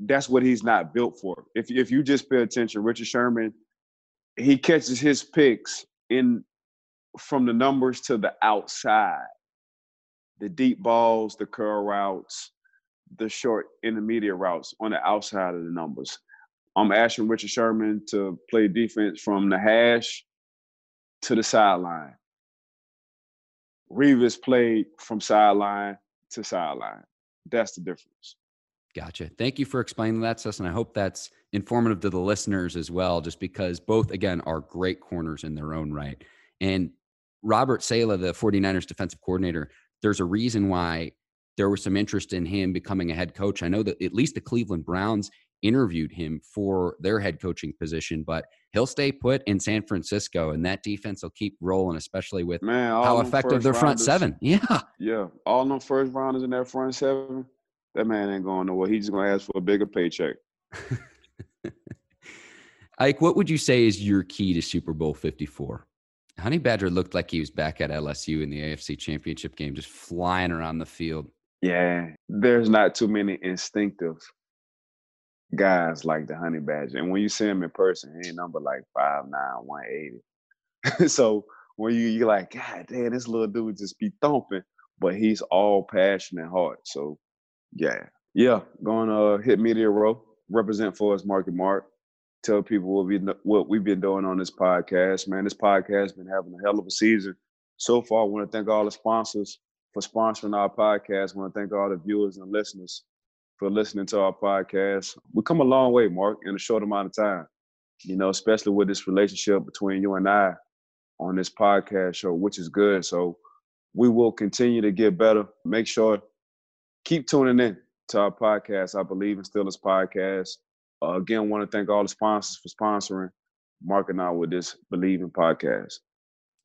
that's what he's not built for. If if you just pay attention, Richard Sherman he catches his picks in from the numbers to the outside, the deep balls, the curl routes, the short intermediate routes on the outside of the numbers. I'm asking Richard Sherman to play defense from the hash to the sideline. Revis played from sideline to sideline. That's the difference. Gotcha. Thank you for explaining that, Sus. And I hope that's informative to the listeners as well, just because both, again, are great corners in their own right. And Robert Saleh, the 49ers defensive coordinator, there's a reason why there was some interest in him becoming a head coach. I know that at least the Cleveland Browns interviewed him for their head coaching position, but he'll stay put in San Francisco, and that defense will keep rolling, especially with Man, how effective their front rounders- seven. Yeah. Yeah, all them first rounders in that front seven, that man ain't going nowhere. He's gonna ask for a bigger paycheck. Ike, what would you say is your key to Super Bowl 54? Honey Badger looked like he was back at LSU in the AFC Championship game, just flying around the field. Yeah, there's not too many instinctive guys like the Honey Badger. And when you see him in person, he ain't number like 5'9, 180. so when you you're like, God damn, this little dude just be thumping. but he's all passion and heart. So, yeah, yeah, to uh, hit media row, represent for us, Market Mark. Tell people what we what we've been doing on this podcast. Man, this podcast been having a hell of a season so far. I want to thank all the sponsors for sponsoring our podcast. I want to thank all the viewers and listeners for listening to our podcast. We come a long way, Mark, in a short amount of time. You know, especially with this relationship between you and I on this podcast show, which is good. So we will continue to get better. Make sure keep tuning in to our podcast. I believe in Steelers podcast. Uh, again, want to thank all the sponsors for sponsoring Mark and I with this Believe in podcast.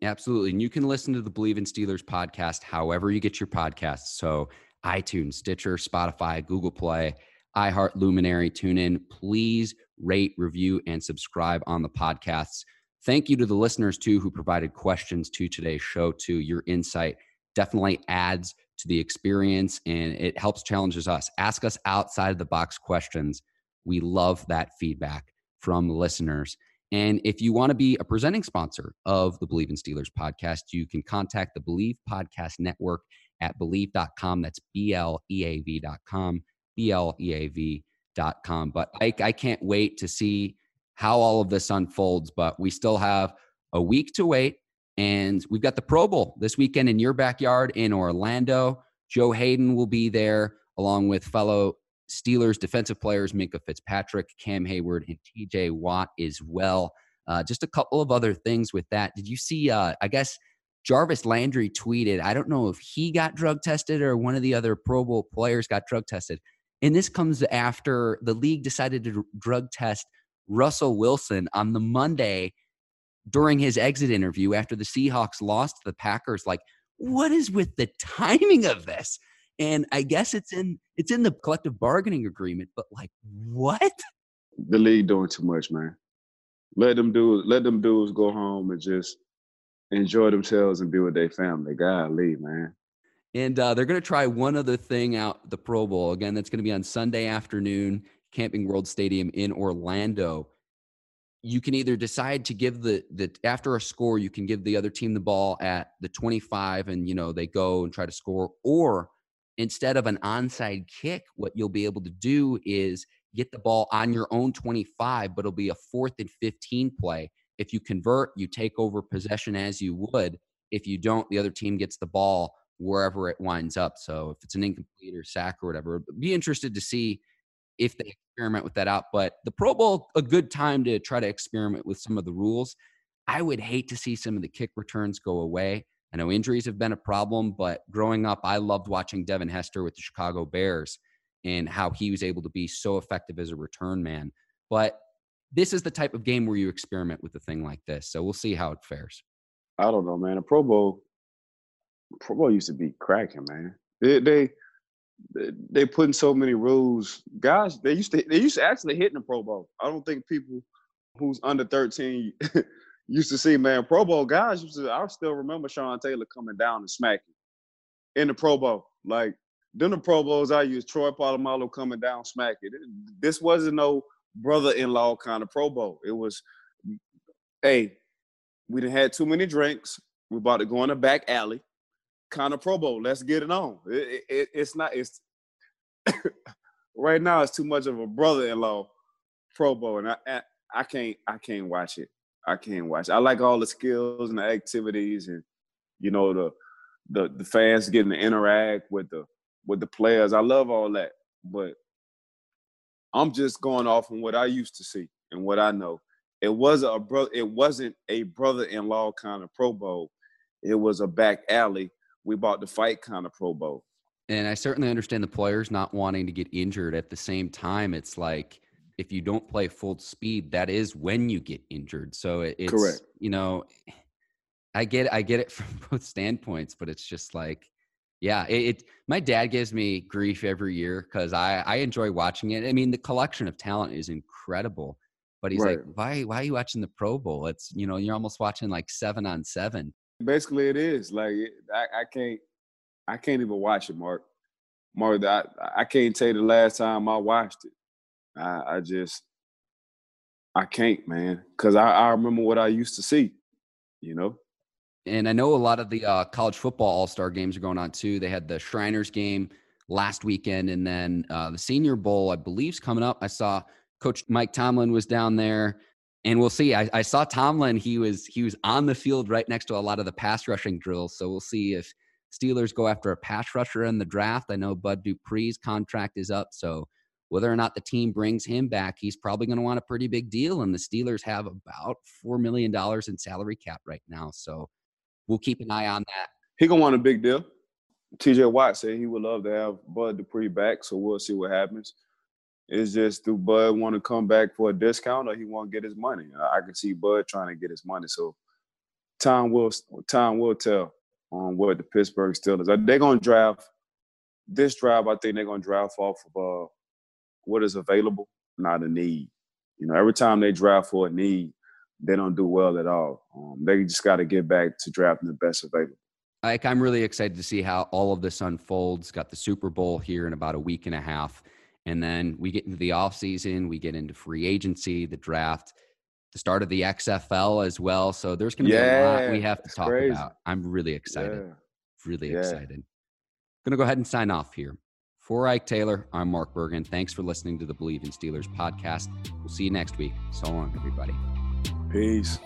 Absolutely. And you can listen to the Bleav in Steelers podcast however you get your podcasts. So iTunes, Stitcher, Spotify, Google Play, iHeart, Luminary, tune in. Please rate, review, and subscribe on the podcasts. Thank you to the listeners too who provided questions to today's show too. Your insight definitely adds to the experience and it helps challenges us. Ask us outside of the box questions. We love that feedback from listeners. And if you want to be a presenting sponsor of the Bleav in Steelers podcast, you can contact the Bleav Podcast Network at bleav.com. That's B L E A V.com, B L E A V.com. But I, I can't wait to see how all of this unfolds. But we still have a week to wait. And we've got the Pro Bowl this weekend in your backyard in Orlando. Joe Haden will be there along with fellow Steelers defensive players Minkah Fitzpatrick, Cam Heyward, and TJ Watt as well. Uh, just a couple of other things with that. Did you see? Uh, I guess Jarvis Landry tweeted. I don't know if he got drug tested or one of the other Pro Bowl players got drug tested. And this comes after the league decided to drug test Russell Wilson on the Monday during his exit interview after the Seahawks lost to the Packers. Like, what is with the timing of this? And I guess it's in it's in the collective bargaining agreement, but like what? The league doing too much, man. Let them do let them dudes go home and just enjoy themselves and be with their family. Golly, man. And uh, they're going to try one other thing out the Pro Bowl. Again, that's going to be on Sunday afternoon, Camping World Stadium in Orlando you can either decide to give the the after a score you can give the other team the ball at the 25 and you know they go and try to score or instead of an onside kick what you'll be able to do is get the ball on your own 25 but it'll be a fourth and 15 play if you convert you take over possession as you would if you don't the other team gets the ball wherever it winds up so if it's an mm. incomplete or sack or whatever be interested to see if they experiment with that out. But the Pro Bowl, a good time to try to experiment with some of the rules. I would hate to see some of the kick returns go away. I know injuries have been a problem, but growing up, I loved watching Devin Hester with the Chicago Bears and how he was able to be so effective as a return man. But this is the type of game where you experiment with a thing like this. So we'll see how it fares. I don't know, man. A Pro Bowl, Pro Bowl used to be cracking, man. They, they they put in so many rules. Guys, they used to they used to actually hit in the Pro Bowl. I don't think people who's under 13 used to see, man, Pro Bowl guys used to I still remember Sean Taylor coming down and smacking in the Pro Bowl. Like then the Pro Bowls I used Troy Polamalu coming down smacking. This wasn't no brother-in-law kind of Pro Bowl. It was, hey, we didn't had too many drinks. We're about to go in the back alley kind of Pro Bowl. Let's get it on. It, it, it's not. It's right now. It's too much of a brother-in-law Pro Bowl, and I, I, I can't I can't watch it. I can't watch. I like all the skills and the activities, and you know the the the fans getting to interact with the with the players. I love all that, but I'm just going off on what I used to see and what I know. It was a brother. It wasn't a brother-in-law kind of Pro Bowl. It was a back alley we bought the fight kind of Pro Bowl. And I certainly understand the players not wanting to get injured. At the same time, it's like if you don't play full speed, that is when you get injured. So it's correct. You know, I get I get it from both standpoints, but it's just like, yeah, it. it my dad gives me grief every year because I I enjoy watching it. I mean, the collection of talent is incredible. But he's right. like, why why are you watching the Pro Bowl? It's you know you're almost watching like seven on seven. Basically, it is like I, I can't, I can't even watch it, Mark. Mark, I, I can't tell you the last time I watched it. I, I just, I can't, man, because I, I remember what I used to see, you know. And I know a lot of the uh, college football all star games are going on too. They had the Shriners game last weekend, and then uh, the Senior Bowl, I believe, is coming up. I saw Coach Mike Tomlin was down there, and we'll see. I, I, saw Tomlin; he was he was on the field right next to a lot of the pass rushing drills. So we'll see if Steelers go after a pass rusher in the draft. I know Bud Dupree's contract is up, so whether or not the team brings him back, he's probably going to want a pretty big deal. And the Steelers have about four million dollars in salary cap right now, so we'll keep an eye on that. He gonna want a big deal. T.J. Watt said he would love to have Bud Dupree back, so we'll see what happens. It's just do Bud want to come back for a discount or he want to get his money? I, can see Bud trying to get his money. So time will time will tell on what the Pittsburgh Steelers are. They're gonna draft this drive. I think they're gonna draft off of uh, what is available, not a need. You know, every time they draft for a need, they don't do well at all. Um, they just got to get back to drafting the best available. Like I'm really excited to see how all of this unfolds. Got the Super Bowl here in about a week and a half. And then we get into the off season, we get into free agency, the draft, the start of the XFL as well. So there's going to yeah, be a lot we have to talk crazy. about. I'm really excited. Yeah. Really yeah. excited. Going to go ahead and sign off here. For Ike Taylor, I'm Mark Bergen. Thanks for listening to the Bleav in Steelers podcast. We'll see you next week. So long, everybody. Peace.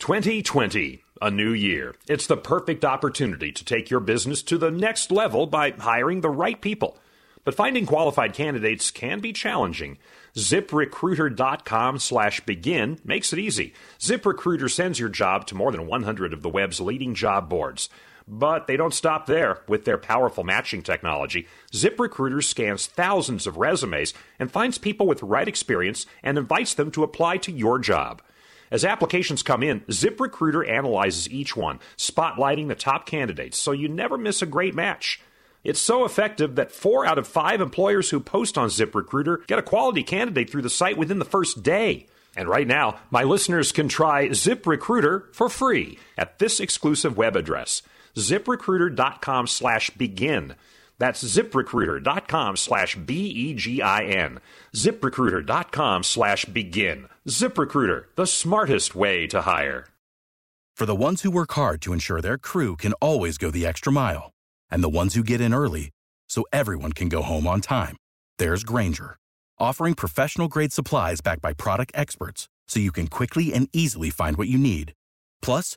2020, a new year. It's the perfect opportunity to take your business to the next level by hiring the right people. But finding qualified candidates can be challenging. ZipRecruiter.com slash begin makes it easy. ZipRecruiter sends your job to more than 100 of the web's leading job boards. But they don't stop there. With their powerful matching technology, ZipRecruiter scans thousands of resumes and finds people with the right experience and invites them to apply to your job. As applications come in, ZipRecruiter analyzes each one, spotlighting the top candidates so you never miss a great match. It's so effective that four out of five employers who post on ZipRecruiter get a quality candidate through the site within the first day. And right now, my listeners can try ZipRecruiter for free at this exclusive web address, ziprecruiter.com slash begin. That's ziprecruiter.com slash B-E-G-I-N. ziprecruiter.com slash begin. ZipRecruiter, the smartest way to hire. For the ones who work hard to ensure their crew can always go the extra mile, and the ones who get in early so everyone can go home on time, there's Grainger, offering professional-grade supplies backed by product experts so you can quickly and easily find what you need. Plus,